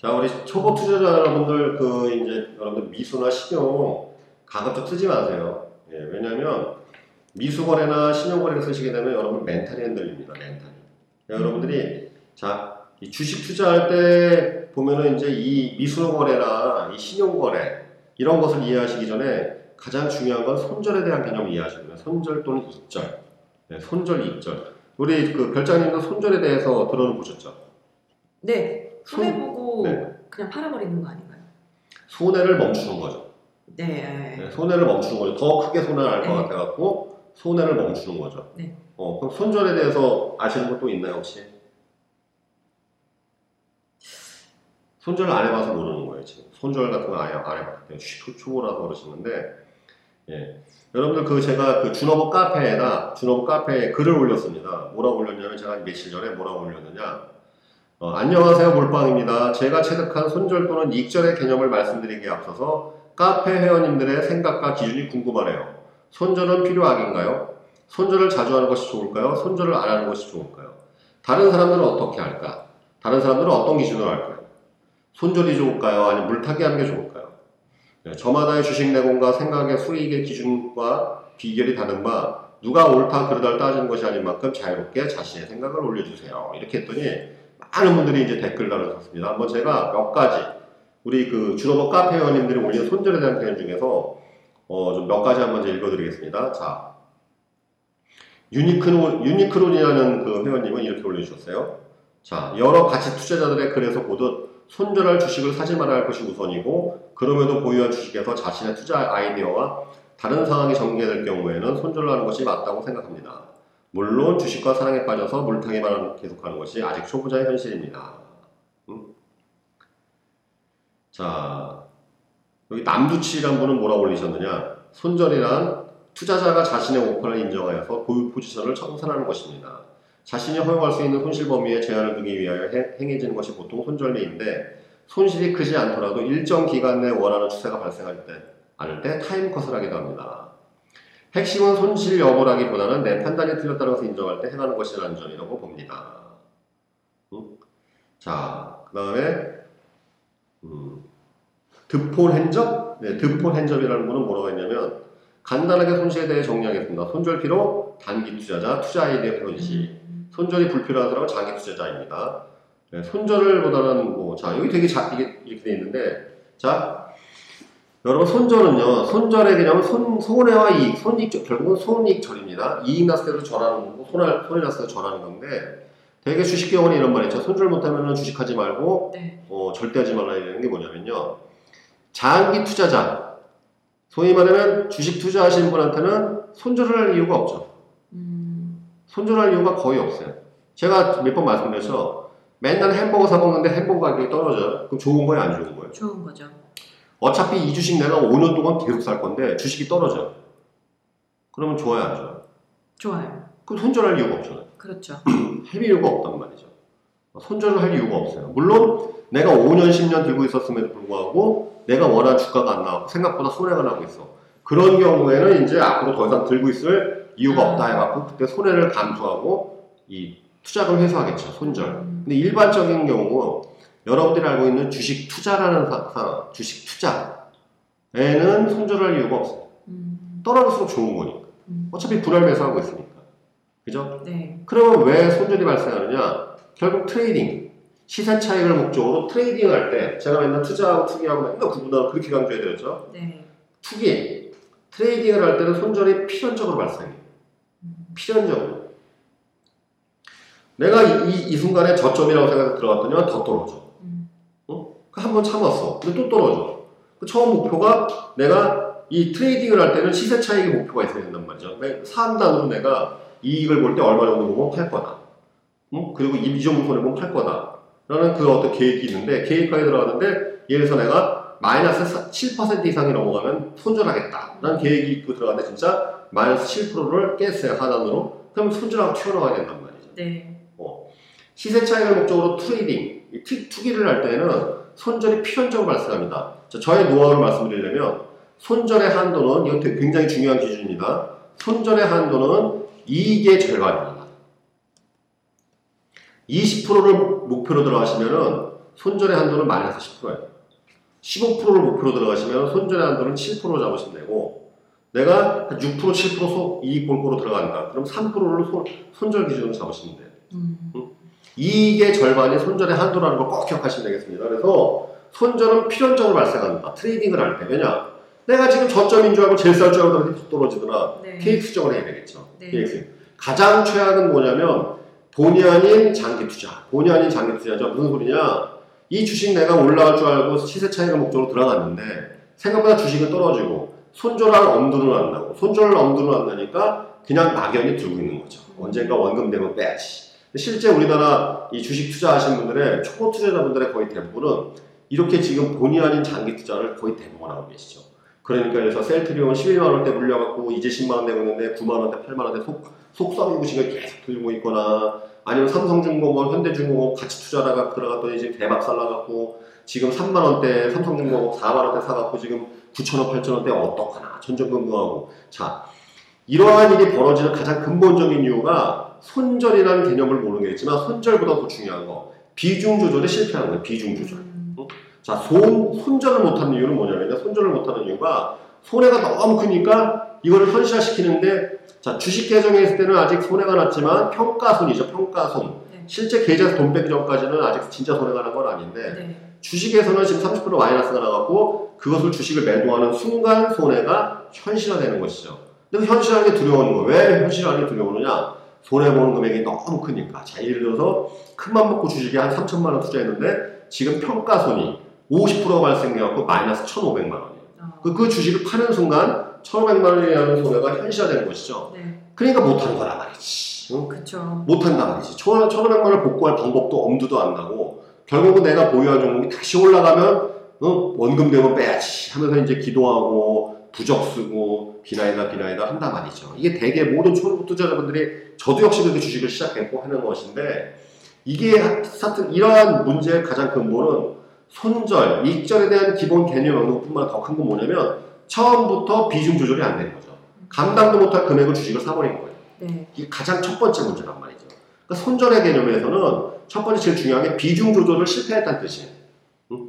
자, 우리 초보 투자자 여러분들, 그, 이제, 여러분들 미수나 신용 가급적 쓰지 마세요. 예, 왜냐면, 미수 거래나 신용 거래를 쓰시게 되면 여러분 멘탈이 흔들립니다, 멘탈이. 그러니까 여러분들이, 자, 이 주식 투자할 때 보면은 이제 이 미수 거래나 이 신용 거래, 이런 것을 이해하시기 전에 가장 중요한 건 손절에 대한 개념을 이해하시면 손절 또는 익절. 네, 손절, 익절. 우리 그 별장님도 손절에 대해서 들어는 보셨죠? 네, 손해 보고 네. 그냥 팔아버리는 거 아닌가요? 손해를 멈추는 거죠. 네. 네, 손해를 멈추는 거죠. 더 크게 손해를 날것 네. 같아갖고 손해를 멈추는 거죠. 네. 어, 그럼 손절에 대해서 아시는 것도 있나요, 혹시? 손절을 안 해봐서 모르는 거예요, 지금. 손절 같은 거 아예 안 해봤대요. 초- 초보라서 그러시는데, 예. 여러분들 그 제가 그 준어버 카페에다, 준어버 카페에 글을 올렸습니다. 뭐라고 올렸냐면 제가 며칠 전에 뭐라고 올렸느냐. 어, 안녕하세요, 몰빵입니다. 제가 체득한 손절 또는 익절의 개념을 말씀드리기에 앞서서 카페 회원님들의 생각과 기준이 궁금하네요. 손절은 필요악인가요? 손절을 자주 하는 것이 좋을까요? 손절을 안 하는 것이 좋을까요? 다른 사람들은 어떻게 할까? 다른 사람들은 어떤 기준으로 할까요? 손절이 좋을까요? 아니면 물타기 하는 게 좋을까요? 네, 저마다의 주식 내공과 생각의 수익의 기준과 비결이 다른 바 누가 옳다 그르다를 따지는 것이 아닌 만큼 자유롭게 자신의 생각을 올려주세요. 이렇게 했더니 많은 분들이 이제 댓글 달아주셨습니다. 한번 제가 몇 가지 우리 그 주로버 카페 회원님들이 올린 손절에 대한 표현 중에서 어, 좀 몇 가지 한번 읽어드리겠습니다. 자, 유니크론, 유니크론이라는 그 회원님은 이렇게 올려주셨어요. 자, 여러 가치 투자자들의 글에서 보듯 손절할 주식을 사지 말아야 할 것이 우선이고, 그럼에도 보유한 주식에서 자신의 투자 아이디어와 다른 상황이 전개될 경우에는 손절을 하는 것이 맞다고 생각합니다. 물론 주식과 사랑에 빠져서 물타기만 계속하는 것이 아직 초보자의 현실입니다. 음? 자, 여기 남두치란 분은 뭐라고 올리셨느냐? 손절이란 투자자가 자신의 오퍼를 인정하여서 보유 포지션을 청산하는 것입니다. 자신이 허용할 수 있는 손실 범위에 제한을 두기 위하여 해- 행해지는 것이 보통 손절매인데 손실이 크지 않더라도 일정 기간 내 원하는 추세가 발생할 때 않을 때 타임컷을 하기도 합니다. 핵심은 손실 여부라기보다는 내 판단이 틀렸다는 것을 인정할 때 행하는 것이라는 점이라고 봅니다. 음? 자, 그 다음에 음, 드폰 핸접? 네, 드폰 핸접이라는 분은 뭐라고 했냐면 간단하게 손실에 대해 정리하겠습니다. 손절 필요, 단기 투자자, 투자 아이디어 표시. 손절이 불필요한 사람은 장기 투자자입니다. 네, 손절을 보다는 뭐, 자, 여기 되게 자, 이게 이렇게 돼 있는데, 자, 여러분, 손절은요, 손절의 개념은 손, 손해와 이익, 손익, 결국은 손익절입니다. 이익 났을 때도 절하는 거고, 손해, 손해 났을 때도 절하는 건데, 되게 주식 경원이 이런 말이 있죠. 손절 못하면 주식하지 말고, 네. 어, 절대 하지 말라 이러는 게 뭐냐면요. 장기 투자자, 소위 말하면 주식 투자하시는 분한테는 손절을 할 이유가 없죠. 음, 손절할 이유가 거의 없어요. 제가 몇 번 말씀드렸죠. 맨날 햄버거 사 먹는데 햄버거 가격이 떨어져요. 그럼 좋은 거예요, 안 좋은 거예요? 좋은 거죠. 어차피 이 주식 내가 5년 동안 계속 살 건데 주식이 떨어져요. 그러면 좋아요, 안 좋아요? 좋아요. 그럼 손절할 이유가 없잖아요. 그렇죠. [CLEARS THROAT] 할 이유가 없단 말이죠. 손절을 할 이유가 없어요. 물론 내가 5년, 10년 들고 있었음에도 불구하고 내가 원하는 주가가 안 나오고 생각보다 손해가 나고 있어. 그런 경우에는 이제 앞으로 더 이상 들고 있을 이유가 음. 없다 해갖고 그때 손해를 감수하고 이 투자금 회수하겠죠. 손절. 음. 근데 일반적인 경우 여러분들이 알고 있는 주식 투자라는 사, 사- 주식 투자에는 손절할 이유가 없어요. 음. 떨어질수록 좋은 거니까. 음. 어차피 불알 매수하고 있으니까. 그죠? 네. 그러면 왜 손절이 발생하느냐? 결국 trading. 시세 차익을 목적으로 trading을 할 때, 제가 맨날 투자하고 투기하고 맨날 구분하고 그렇게 강조해드렸죠? 네. 투기. trading을 할 때는 손절이 필연적으로 발생해요. 필연적으로. 내가 이, 이, 이 순간에 저점이라고 생각해서 들어갔더니 더 떨어져. 음. 한번 참았어. 근데 또 떨어져. 그 처음 목표가 내가 이 trading을 할 때는 시세 차익의 목표가 있어야 된단 말이죠. 내 상단으로 내가 이익을 볼 때 얼마 정도 보면 팔 거다. 응? 그리고 이, 이 정도 손해 보면 팔 거다. 라는 그 어떤 계획이 있는데, 계획하에 들어가는데, 예를 들어서 내가 마이너스 7% 이상이 넘어가면 손절하겠다. 라는 계획이 있고 들어가는데, 진짜 마이너스 7%를 깼어요, 하단으로. 그럼 손절하고 튀어나와야 된단 말이죠. 네. 시세 차익을 목적으로 trading, 이 투, 투기를 할 때는 손절이 필연적으로 발생합니다. 자, 저의 노하우를 말씀드리려면 손절의 한도는 되게 굉장히 중요한 기준입니다. 손절의 한도는 이익의 절반입니다. 20%를 목표로 들어가시면은 손절의 한도는 마이너스 10%예요. 15%를 목표로 들어가시면 손절의 한도는 7% 잡으시면 되고 내가 한 6% 7% 소, 이익 볼 거로 들어간다. 그럼 3%를 손, 손절 기준으로 잡으시면 돼요. 음. 이익의 절반이 손절의 한도라는 걸 꼭 기억하시면 되겠습니다. 그래서 손절은 필연적으로 발생한다. trading을 할 때. 왜냐? 내가 지금 저점인 줄 알고 제일 쌀줄 알고 이렇게 툭 떨어지더라. 네. KX 수정을 해야 되겠죠. 네. KX. 가장 최악은 뭐냐면 본의 아닌 장기 투자. 본의 아닌 장기 투자죠. 무슨 소리냐? 이 주식 내가 올라갈 줄 알고 시세 차익을 목적으로 들어갔는데 생각보다 주식은 떨어지고 손절할 엄두는 안 나고 손절 엄두는 안 나니까 그냥 막연히 들고 있는 거죠. 언젠가 원금 되면 빼야지. 실제 우리나라 이 주식 투자하시는 분들의 초보 투자자분들의 거의 대부분은 이렇게 지금 본의 아닌 장기 투자를 거의 대부분 하고 계시죠. 그러니까 그래서 셀트리온 11만 원대 물려갖고 이제 10만 원 내고 있는데 9만 원대, 8만 원대 속, 속썩이고식을 계속 들고 있거나 아니면 삼성중공업, 현대중공업 같이 투자하다가 들어갔더니 지금 대박 살라갖고 지금 3만 원대 삼성중공업 4만 원대 사갖고 지금 9천 원, 8천 원대 어떡하나 전전긍긍하고 자 이러한 일이 벌어지는 가장 근본적인 이유가 손절이라는 개념을 모르겠지만 손절보다 더 중요한 거 비중 조절에 실패하는 거예요. 비중 조절. 음. 자, 손, 손절을 못하는 이유는 뭐냐면, 손절을 못하는 이유가 손해가 너무 크니까 이거를 현실화시키는데, 자, 주식 계정에 있을 때는 아직 손해가 났지만 평가손이죠, 평가손. 네. 실제 계좌에서 돈 빼기 전까지는 아직 진짜 손해가 난 건 아닌데, 네. 주식에서는 지금 30% 마이너스가 나갖고 그것을 주식을 매도하는 순간 손해가 현실화되는 것이죠. 근데 그 현실화하는 게 두려운 거예요. 왜 현실화하는 게 두려우느냐? 손해보는 금액이 너무 크니까. 자, 예를 들어서 큰맘 먹고 주식에 한 3천만 원 투자했는데 지금 평가손이 50%가 발생해갖고 마이너스 1,500만 원이에요. 어. 그, 그 주식을 파는 순간 1,500만 원이라는 손해가 현실화되는 것이죠. 네. 그러니까 못하는 거란 말이지. 응? 못한단 말이지. 1,500만 원을 복구할 방법도 엄두도 안 나고 결국은 내가 보유한 종목이 다시 올라가면 어, 원금 되면 빼야지 하면서 이제 기도하고 부적 쓰고 비나이다 비나이다 한단 말이죠. 이게 대개 모든 초보 투자자분들이 저도 역시 그렇게 주식을 시작했고 하는 것인데 이게 하여튼 이러한 문제의 가장 근본은 손절, 이익절에 대한 기본 개념 언급뿐만 더 큰 건 뭐냐면 처음부터 비중 조절이 안 되는 거죠. 감당도 못할 금액을 주식을 사버린 거예요. 네. 이게 가장 첫 번째 문제란 말이죠. 그러니까 손절의 개념에서는 첫 번째 제일 중요한 게 비중 조절을 실패했다는 뜻이에요. 응?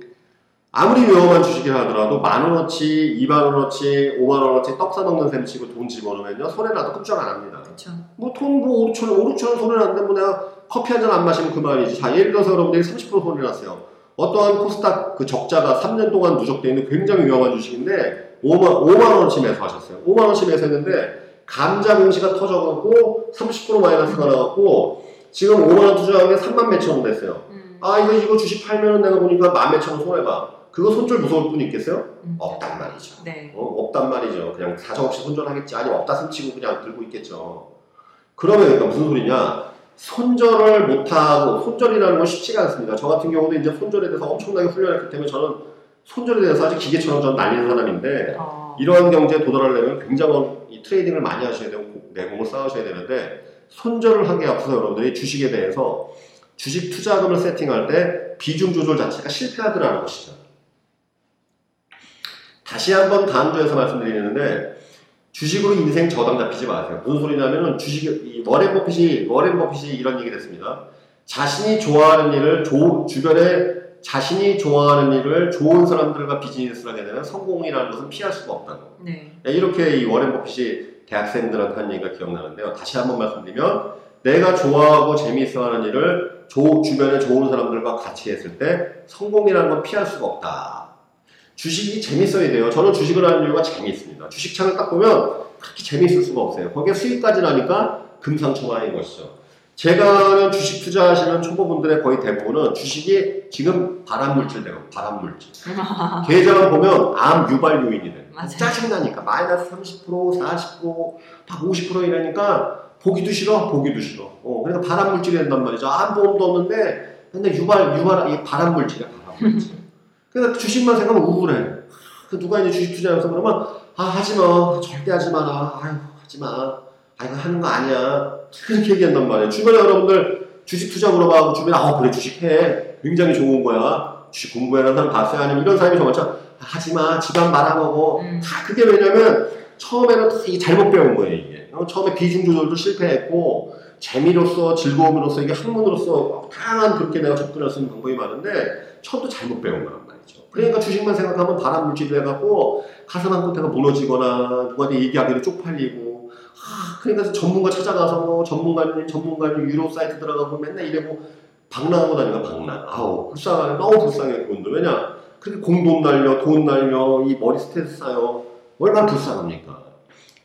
아무리 위험한 주식이라 하더라도 만 원어치, 이만 원어치, 오만 원어치 떡 사먹는 셈 치고 돈 집어넣으면요 손해라도 끔쩍 안 합니다. 그쵸. 뭐 돈 뭐 5, 6천 원, 5, 6천 원 손해 났는데 뭐 내가 커피 한 잔 안 마시면 그만이지. 자 예를 들어서 여러분들이 30% 손해 났어요. 어떠한 코스닥 그 적자가 3년 동안 누적되어 있는 굉장히 위험한 주식인데 5만, 5만 원어치 매수하셨어요. 5만 원어치 매수했는데 감자 공시가 터져갖고 30% 마이너스가 나갖고 지금 5만 원 투자한 게 3만 몇천 원 됐어요. 음. 아 이거 이거 주식 팔면은 내가 보니까 만 몇천 원 손해봐. 그거 손절 무서울 뿐 있겠어요? 음. 없단 말이죠. 네. 어, 없단 말이죠. 그냥 사정없이 손절하겠지. 아니 없다 숨치고 그냥 들고 있겠죠. 그러면 그러니까 무슨 소리냐? 손절을 못하고 손절이라는 건 쉽지가 않습니다. 저 같은 경우도 이제 손절에 대해서 엄청나게 훈련했기 때문에 저는 손절에 대해서 아주 기계처럼 저는 날리는 사람인데 어. 이러한 경지에 도달하려면 굉장히 이 trading을 많이 하셔야 되고 내공을 쌓으셔야 되는데 손절을 하기 앞서서 여러분들이 주식에 대해서 주식 투자금을 세팅할 때 비중 조절 자체가 실패하더라는 것이죠. 다시 한번 다음 주에서 말씀드리는데 주식으로 인생 저당 잡히지 마세요. 무슨 소리냐면은 주식, 이 워렌 버핏이, 워렌 버핏이 이런 얘기를 했습니다. 자신이 좋아하는 일을 조, 주변에 자신이 좋아하는 일을 좋은 사람들과 비즈니스를 하게 되면 성공이라는 것은 피할 수가 없다고. 네. 이렇게 이 워렌 버핏이 대학생들한테 한 얘기가 기억나는데요. 다시 한번 말씀드리면 내가 좋아하고 재미있어하는 일을 조, 주변에 좋은 사람들과 같이 했을 때 성공이라는 건 피할 수가 없다. 주식이 재밌어야 돼요. 저는 주식을 하는 이유가 재미있습니다. 주식창을 딱 보면 그렇게 재미있을 수가 없어요. 거기에 수익까지 나니까 금상첨화인 것이죠. 제가 아는 주식 투자하시는 초보분들의 거의 대부분은 주식이 지금 발암물질돼요. 발암물질. [LAUGHS] 계좌만 보면 암 유발 요인이 돼요. 맞아요. 짜증나니까 마이너스 30%, 40%, 막50% 이러니까 보기도 싫어, 보기도 싫어. 어, 그러니까 발암 물질이 된단 말이죠. 암 보험도 없는데 맨날 유발, 유발, 이 발암 물질이야, 발암 물질. [LAUGHS] 그러니까 주식만 생각하면 우울해. 그 누가 이제 주식 투자해서 그러면 아 하지 마, 절대 하지 마라. 아유 하지 마. 아 이거 하는 거 아니야. 그렇게 얘기한단 말이에요. 주변에 여러분들 주식 투자 물어봐고 주변에 아 그래 주식해. 굉장히 좋은 거야. 주식 공부해라는 사람 봤어요? 아니면 이런 사람이 정말 참 아, 하지 마. 집안 말아먹어. 음. 다 그게 왜냐면 처음에는 다 이게 잘못 배운 거예요 이게. 어, 처음에 비중 조절도 실패했고 재미로서 즐거움으로서 이게 학문으로서 다양한 그렇게 내가 접근할 수 있는 방법이 많은데 처음부터 잘못 배운 거란 말이죠. 그러니까 주식만 생각하면 바람 물질이 해갖고 가슴 한 끝에가 무너지거나 누구한테 얘기하기도 쪽팔리고 아, 그러니까 전문가 찾아가서 뭐 전문가님 전문가님 유료 사이트 들어가고 맨날 이래고 방랑하고 다니까 방랑 아우 불쌍해 너무 불쌍해 그분들 왜냐 그렇게 공돈 날려 돈 날려 이 머리 스트레스 쌓여 얼마나 불쌍합니까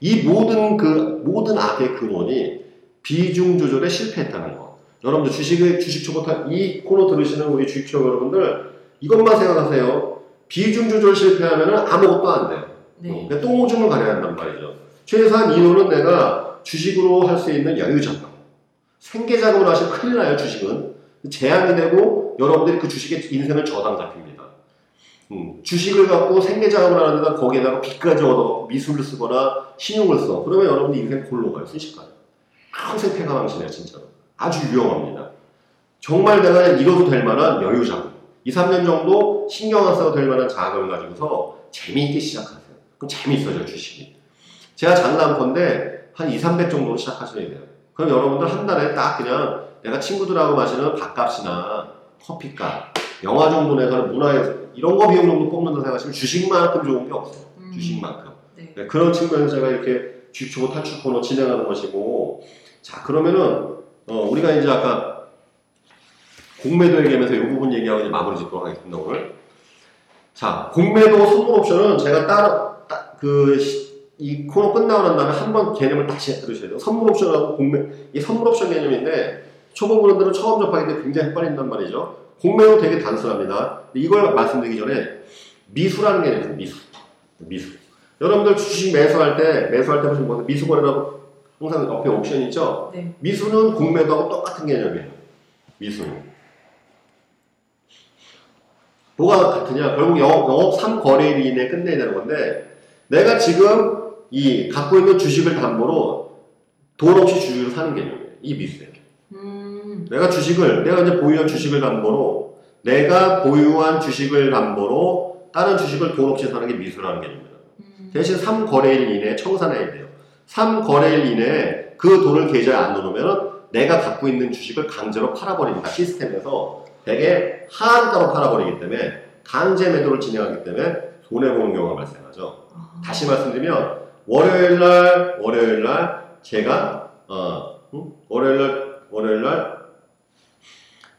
이 모든 그 모든 악의 근원이 비중 조절에 실패했다는 거 여러분들 주식의 주식 초보타 이 코너 들으시는 우리 주식 초 여러분들 이것만 생각하세요 비중 조절 실패하면 아무것도 안 돼요 네. 그러니까 똥오줌을 가려야 한단 말이죠. 최소한 이론은 내가 주식으로 할 수 있는 여유 자금. 생계 자금으로 하시면 큰일 나요, 주식은. 제한이 되고 여러분들이 그 주식의 인생을 저당 잡힙니다. 음, 주식을 갖고 생계자금을 하는데다 거기에다가 빚까지 얻어 미술을 쓰거나 신용을 써. 그러면 여러분들 인생 골로 가요, 순식간에. 평생 폐가망신해요, 진짜로. 아주 위험합니다. 정말 내가 이뤄도 될 만한 여유 자금. 2, 3년 정도 신경 안 써도 될 만한 자금을 가지고서 재미있게 시작하세요. 그럼 재미있어져요, 주식이. 제가 장난 건데 한 2, 300 정도로 시작하셔야 돼요. 그럼 여러분들 한 달에 딱 그냥 내가 친구들하고 마시는 밥값이나 커피값, 영화 정도 내가는 문화에서 이런 거 비용 정도 뽑는다 생각하시면 주식만큼 좋은 게 없어요. 음. 주식만큼. 네. 네, 그런 측면에서 제가 이렇게 주식초보 탈출 코너 진행하는 것이고 자 그러면은 어, 우리가 이제 아까 공매도 얘기하면서 이 부분 얘기하고 이제 마무리 짓도록 하겠습니다 오늘 자 공매도 선물 옵션은 제가 따로 그이 코너 끝나고 난 다음에 한 번 개념을 다시 들으셔야 돼요 선물 옵션하고 공매 이 선물 옵션 개념인데 초보 분들은 처음 접하기 때문에 굉장히 헷갈린단 말이죠 공매도 되게 단순합니다 이걸 말씀드리기 전에 미수라는 개념이 있어요 미수 미수 여러분들 주식 매수할 때 매수할 때 보시면 뭐 미수거래라고 항상 옆에 옵션 있죠? 네. 미수는 공매도하고 똑같은 개념이에요. 미수는. 뭐가 같으냐? 결국 영업, 영업 3거래일 이내에 끝내야 되는 건데 내가 지금 이 갖고 있는 주식을 담보로 돈 없이 주식을 사는 개념이에요. 이 미수예요. 음. 내가 주식을 내가 이제 보유한 주식을 담보로 내가 보유한 주식을 담보로 다른 주식을 돈 없이 사는 게 미수라는 개념입니다. 음. 대신 3거래일 이내에 청산해야 돼요. 3거래일 이내에 그 돈을 계좌에 안 넣으면 내가 갖고 있는 주식을 강제로 팔아버립니다. 시스템에서 되게 하한가로 팔아버리기 때문에 강제 매도를 진행하기 때문에 손해보는 경우가 발생하죠. 아. 다시 말씀드리면 월요일날 월요일날 제가 어, 응? 월요일날 월요일날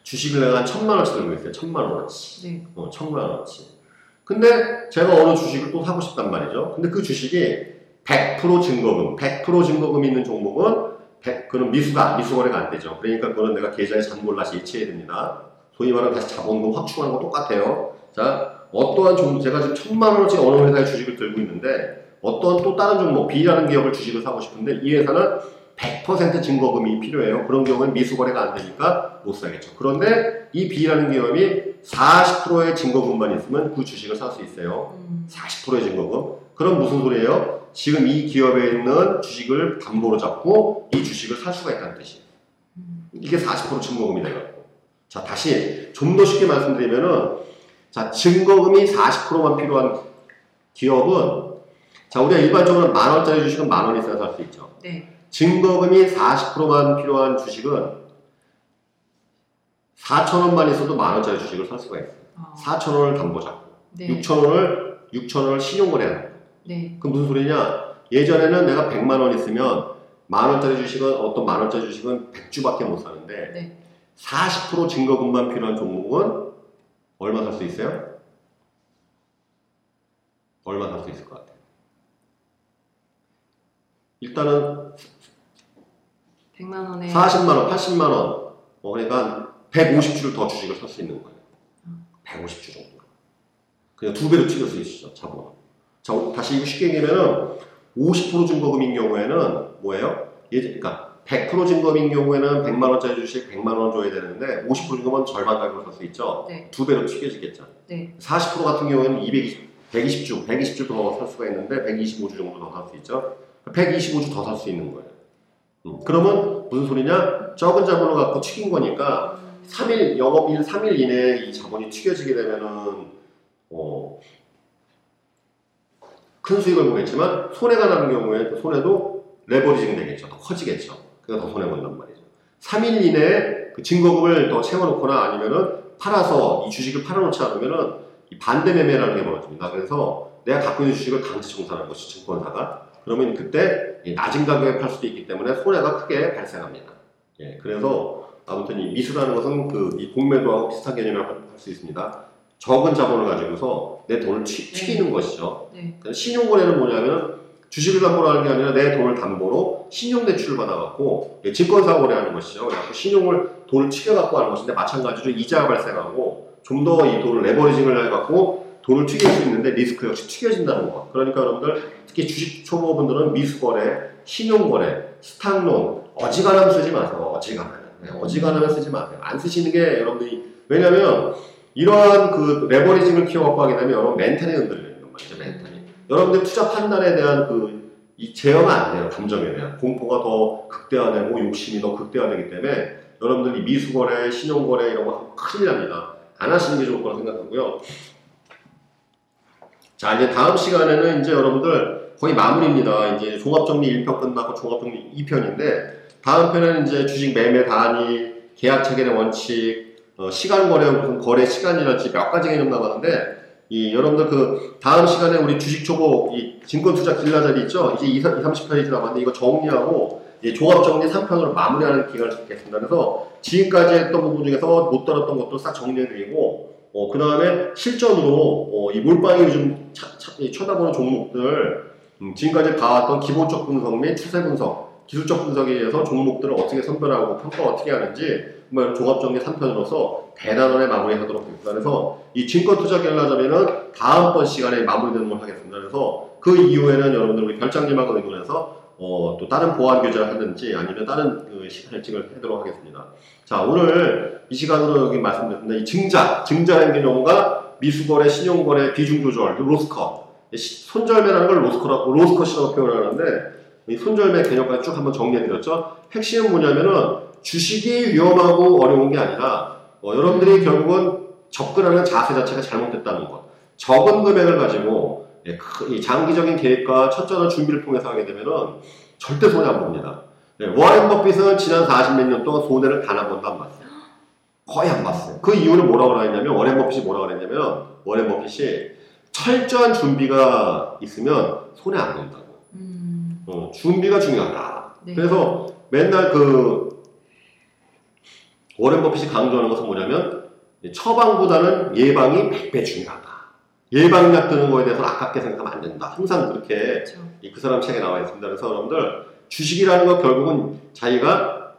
주식을 내가 한 천만 원치 들고 있어요. 천만 원어치. 네. 어, 천만 원어치. 근데 제가 어느 주식을 또 사고 싶단 말이죠. 근데 그 주식이 100% 증거금, 100% 증거금 있는 종목은 100, 그는 미수가, 미수거래가 안 되죠. 그러니까 그거는 내가 계좌에 잔고를 다시 예치해야 됩니다. 소위 말하는 다시 자본금 확충하는 거 똑같아요. 자, 어떠한 종목, 제가 지금 천만 원어치 어느 회사의 주식을 들고 있는데 어떠한 또 다른 종목, B라는 기업을 주식을 사고 싶은데 이 회사는 100% 증거금이 필요해요. 그런 경우는 미수거래가 안 되니까 못 사겠죠. 그런데 이 B라는 기업이 40%의 증거금만 있으면 그 주식을 살 수 있어요. 음. 40%의 증거금. 그럼 무슨 소리예요? 지금 이 기업에 있는 주식을 담보로 잡고 이 주식을 살 수가 있다는 뜻이에요. 음. 이게 40% 증거금이 돼갖고. 자, 다시 좀 더 쉽게 말씀드리면은, 자, 증거금이 40%만 필요한 기업은 자, 우리가 일반적으로 만 원짜리 주식은 만원 있어야 살수 있죠. 네. 증거금이 40%만 필요한 주식은 4천 원만 있어도 만 원짜리 주식을 살 수가 있어요. 어, 4천 원을 담보 잡고 네. 6천 원을 6천 원을 신용거래하는 거예요. 네. 그 무슨 소리냐? 예전에는 내가 100만 원 있으면 만 원짜리 주식은 어떤 만 원짜리 주식은 100주밖에 못 사는데 네. 40% 증거금만 필요한 종목은 얼마 살 수 있어요? 얼마 살 수 있을 것 같아요? 일단은 100만 원에 40만 원, 80만 원, 어, 그러니까 150주를 더 주식을 살 수 있는 거예요. 150주 정도. 그냥 두 배로 찍을 수 있으죠, 자본. 자, 다시 이거 쉽게 얘기하면은 50% 증거금인 경우에는 뭐예요? 예, 그러니까 100% 증거금인 경우에는 100만 원짜리 주식 100만 원 줘야 되는데 50% 증거면 절반 가격으로 살 수 있죠. 네. 두 배로 튀겨지겠죠. 네. 40% 같은 경우에는 220, 120주, 120주 더 살 수가 있는데 125주 정도 더 살 수 있죠. 125주 더 살 수 있는 거예요. 음, 그러면 무슨 소리냐? 적은 자본을 갖고 튀긴 거니까 3일 영업일 3일 이내에 이 자본이 튀겨지게 되면은 어, 큰 수익을 보겠지만 손해가 나는 경우에 그 손해도 레버리징 되겠죠. 더 커지겠죠. 그래서 더 손해 본단 말이죠. 3일 이내에 그 증거금을 더 채워놓거나 아니면은 팔아서 이 주식을 팔아놓지 않으면은 이 반대 매매라는 게 벌어집니다. 그래서 내가 갖고 있는 주식을 강제 청산하는 것이 증권사가 그러면 그때 이 낮은 가격에 팔 수도 있기 때문에 손해가 크게 발생합니다. 예, 그래서 아무튼 이 미수라는 것은 그 이 공매도하고 비슷한 개념이라고 할 수 있습니다. 적은 자본을 가지고서 내 돈을 튀, 튀기는 것이죠. 네. 그러니까 신용거래는 뭐냐면 주식을 담보로 하는 게 아니라 내 돈을 담보로 신용대출을 받아갖고 예, 증권사 거래하는 것이죠. 그래서 신용을 돈을 튀겨갖고 하는 것인데 마찬가지로 이자가 발생하고 좀 더 이 돈을 레버리징을 해갖고 돈을 튀길 수 있는데 리스크 역시 튀겨진다는 거. 그러니까 여러분들 특히 주식 초보분들은 미수거래, 신용거래, 스탁론 어지간하면 쓰지 마세요. 어지간하면. 네, 어지간하면 쓰지 마세요. 안 쓰시는 게 여러분들이 왜냐면 이러한 그 leveraging을 키워갖고 하게 되면 여러분 멘탈이 흔들린단 말이죠. 멘탈이. 여러분들 투자 판단에 대한 그 이 제어가 안 돼요. 감정에 대한 공포가 더 극대화되고 욕심이 더 극대화되기 때문에 여러분들 이 미수거래, 신용거래 이런 거 큰일 납니다. 안 하시는 게 좋을 거라 생각하고요. 자 이제 다음 시간에는 이제 여러분들 거의 마무리입니다. 이제 종합정리 1편 끝나고 종합정리 2편인데 다음 편에는 이제 주식 매매 단위, 계약 체결의 원칙, 어, 시간 거래 무슨 거래 시간이랄지 몇 가지 개념 나가는데 이 여러분들 그 다음 시간에 우리 주식 초보 이 증권 투자 길라자리 있죠? 이제 2, 30페이지 남았는데 이거 정리하고 이 종합 정리 3편으로 마무리하는 기간을 갖겠습니다. 그래서 지금까지 했던 부분 중에서 못 들었던 것도 싹 정리해 드리고 어, 그 다음에 실전으로 어, 이 몰빵이 요즘 차- 차- 이 쳐다보는 종목들 음, 지금까지 봐왔던 기본적 분석 및 추세 분석, 기술적 분석에 의해서 종목들을 어떻게 선별하고 평가 어떻게 하는지 뭐 이런 종합정리 3편으로서 대단원에 마무리하도록 하겠습니다. 그래서 이 증권 투자 갤러자리는 다음번 시간에 마무리되는 걸 하겠습니다. 그래서 그 이후에는 여러분들 우리 별장님하고 의논해서 어, 또 다른 보안 교제를 하든지 아니면 다른 그 시간을 하도록 하겠습니다. 자 오늘 이 시간으로 여기 말씀드렸습니다. 이 증자, 증자의 개념과 미수거래, 신용거래, 비중조절, 로스컷 시- 손절매라는 걸 로스컷이라고, 로스컷이라고 표현하는데 이 손절매 개념까지 쭉 한번 정리해드렸죠. 핵심은 뭐냐면은 주식이 위험하고 어려운 게 아니라 어, 여러분들이 결국은 접근하는 자세 자체가 잘못됐다는 것. 적은 금액을 가지고 예, 장기적인 계획과 철저한 준비를 통해서 하게 되면은 절대 손해 안 봅니다. 예, 워렌 버핏은 지난 40몇 년 동안 손해를 단 한 번도 안 봤어요. 거의 안 봤어요. 그 이유는 뭐라고 그랬냐면 워렌 버핏이 뭐라고 그랬냐면 워렌 버핏이 철저한 준비가 있으면 손해 안 본다고. 음, 어, 준비가 중요하다. 네. 그래서 맨날 그 워렌 버핏이 강조하는 것은 뭐냐면 처방보다는 예방이 100배 중요하다. 예방약 드는 거에 대해서 아깝게 생각하면 안 된다. 항상 그렇게 그렇죠. 이그 사람 책에 나와 있습니다. 그래서 여러분들 주식이라는 거 결국은 자기가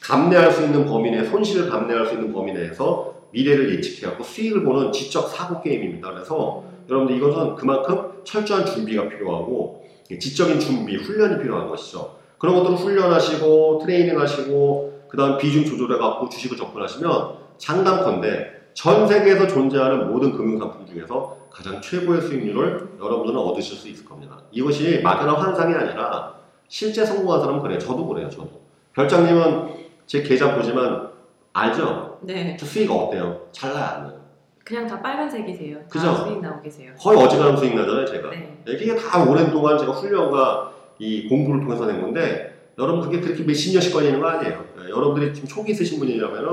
감내할 수 있는 범위 내 손실을 감내할 수 있는 범위 내에서 미래를 예측해갖고 수익을 보는 지적 사고 게임입니다. 그래서 여러분들 이것은 그만큼 철저한 준비가 필요하고 지적인 준비, 훈련이 필요한 것이죠. 그런 것들을 훈련하시고 트레이닝 하시고 그 다음 비중 조절해갖고 주식을 접근하시면 장담컨대 전 세계에서 존재하는 모든 금융상품 중에서 가장 최고의 수익률을 여러분들은 얻으실 수 있을 겁니다. 이것이 막연한 환상이 아니라 실제 성공한 사람은 그래요. 저도 그래요. 저도. 별장님은 제 계좌 보지만 알죠? 네. 저 수익 어때요? 잘 나요? 안 나요? 그냥 다 빨간색이세요. 다 그죠? 수익 나오 계세요. 거의 어지간한 수익 나잖아요, 제가. 네. 이게 다 오랜 동안 제가 훈련과 이 공부를 통해서 낸 건데 여러분 그게 그렇게 몇십 년씩 걸리는 거 아니에요. 예, 여러분들이 지금 초기 있으신 분이라면은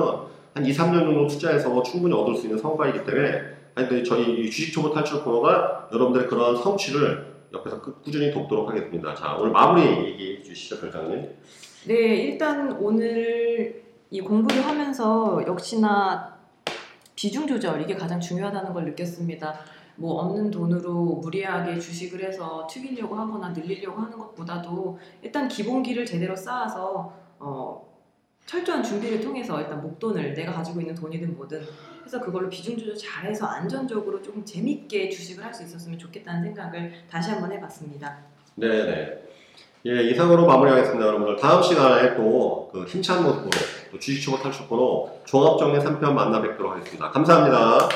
한 2, 3년 정도 투자해서 충분히 얻을 수 있는 성과이기 때문에 아니, 저희 이 주식 초보 탈출 코너가 여러분들의 그런 성취를 옆에서 꾸- 꾸준히 돕도록 하겠습니다. 자, 오늘 마무리 얘기해 주시죠, 별장님. 네, 일단 오늘 이 공부를 하면서 역시나 비중 조절 이게 가장 중요하다는 걸 느꼈습니다. 뭐 없는 돈으로 무리하게 주식을 해서 튀기려고 하거나 늘리려고 하는 것보다도 일단 기본기를 제대로 쌓아서 어, 철저한 준비를 통해서 일단 목돈을 내가 가지고 있는 돈이든 뭐든 해서 그걸로 비중 조절 잘해서 안전적으로 조금 재밌게 주식을 할 수 있었으면 좋겠다는 생각을 다시 한번 해봤습니다. 네네. 예, 이상으로 마무리하겠습니다, 여러분들. 다음 시간에 또 그 힘찬 모습으로 또 주식 초보 탈출 코너 종합정리 3편 만나 뵙도록 하겠습니다. 감사합니다.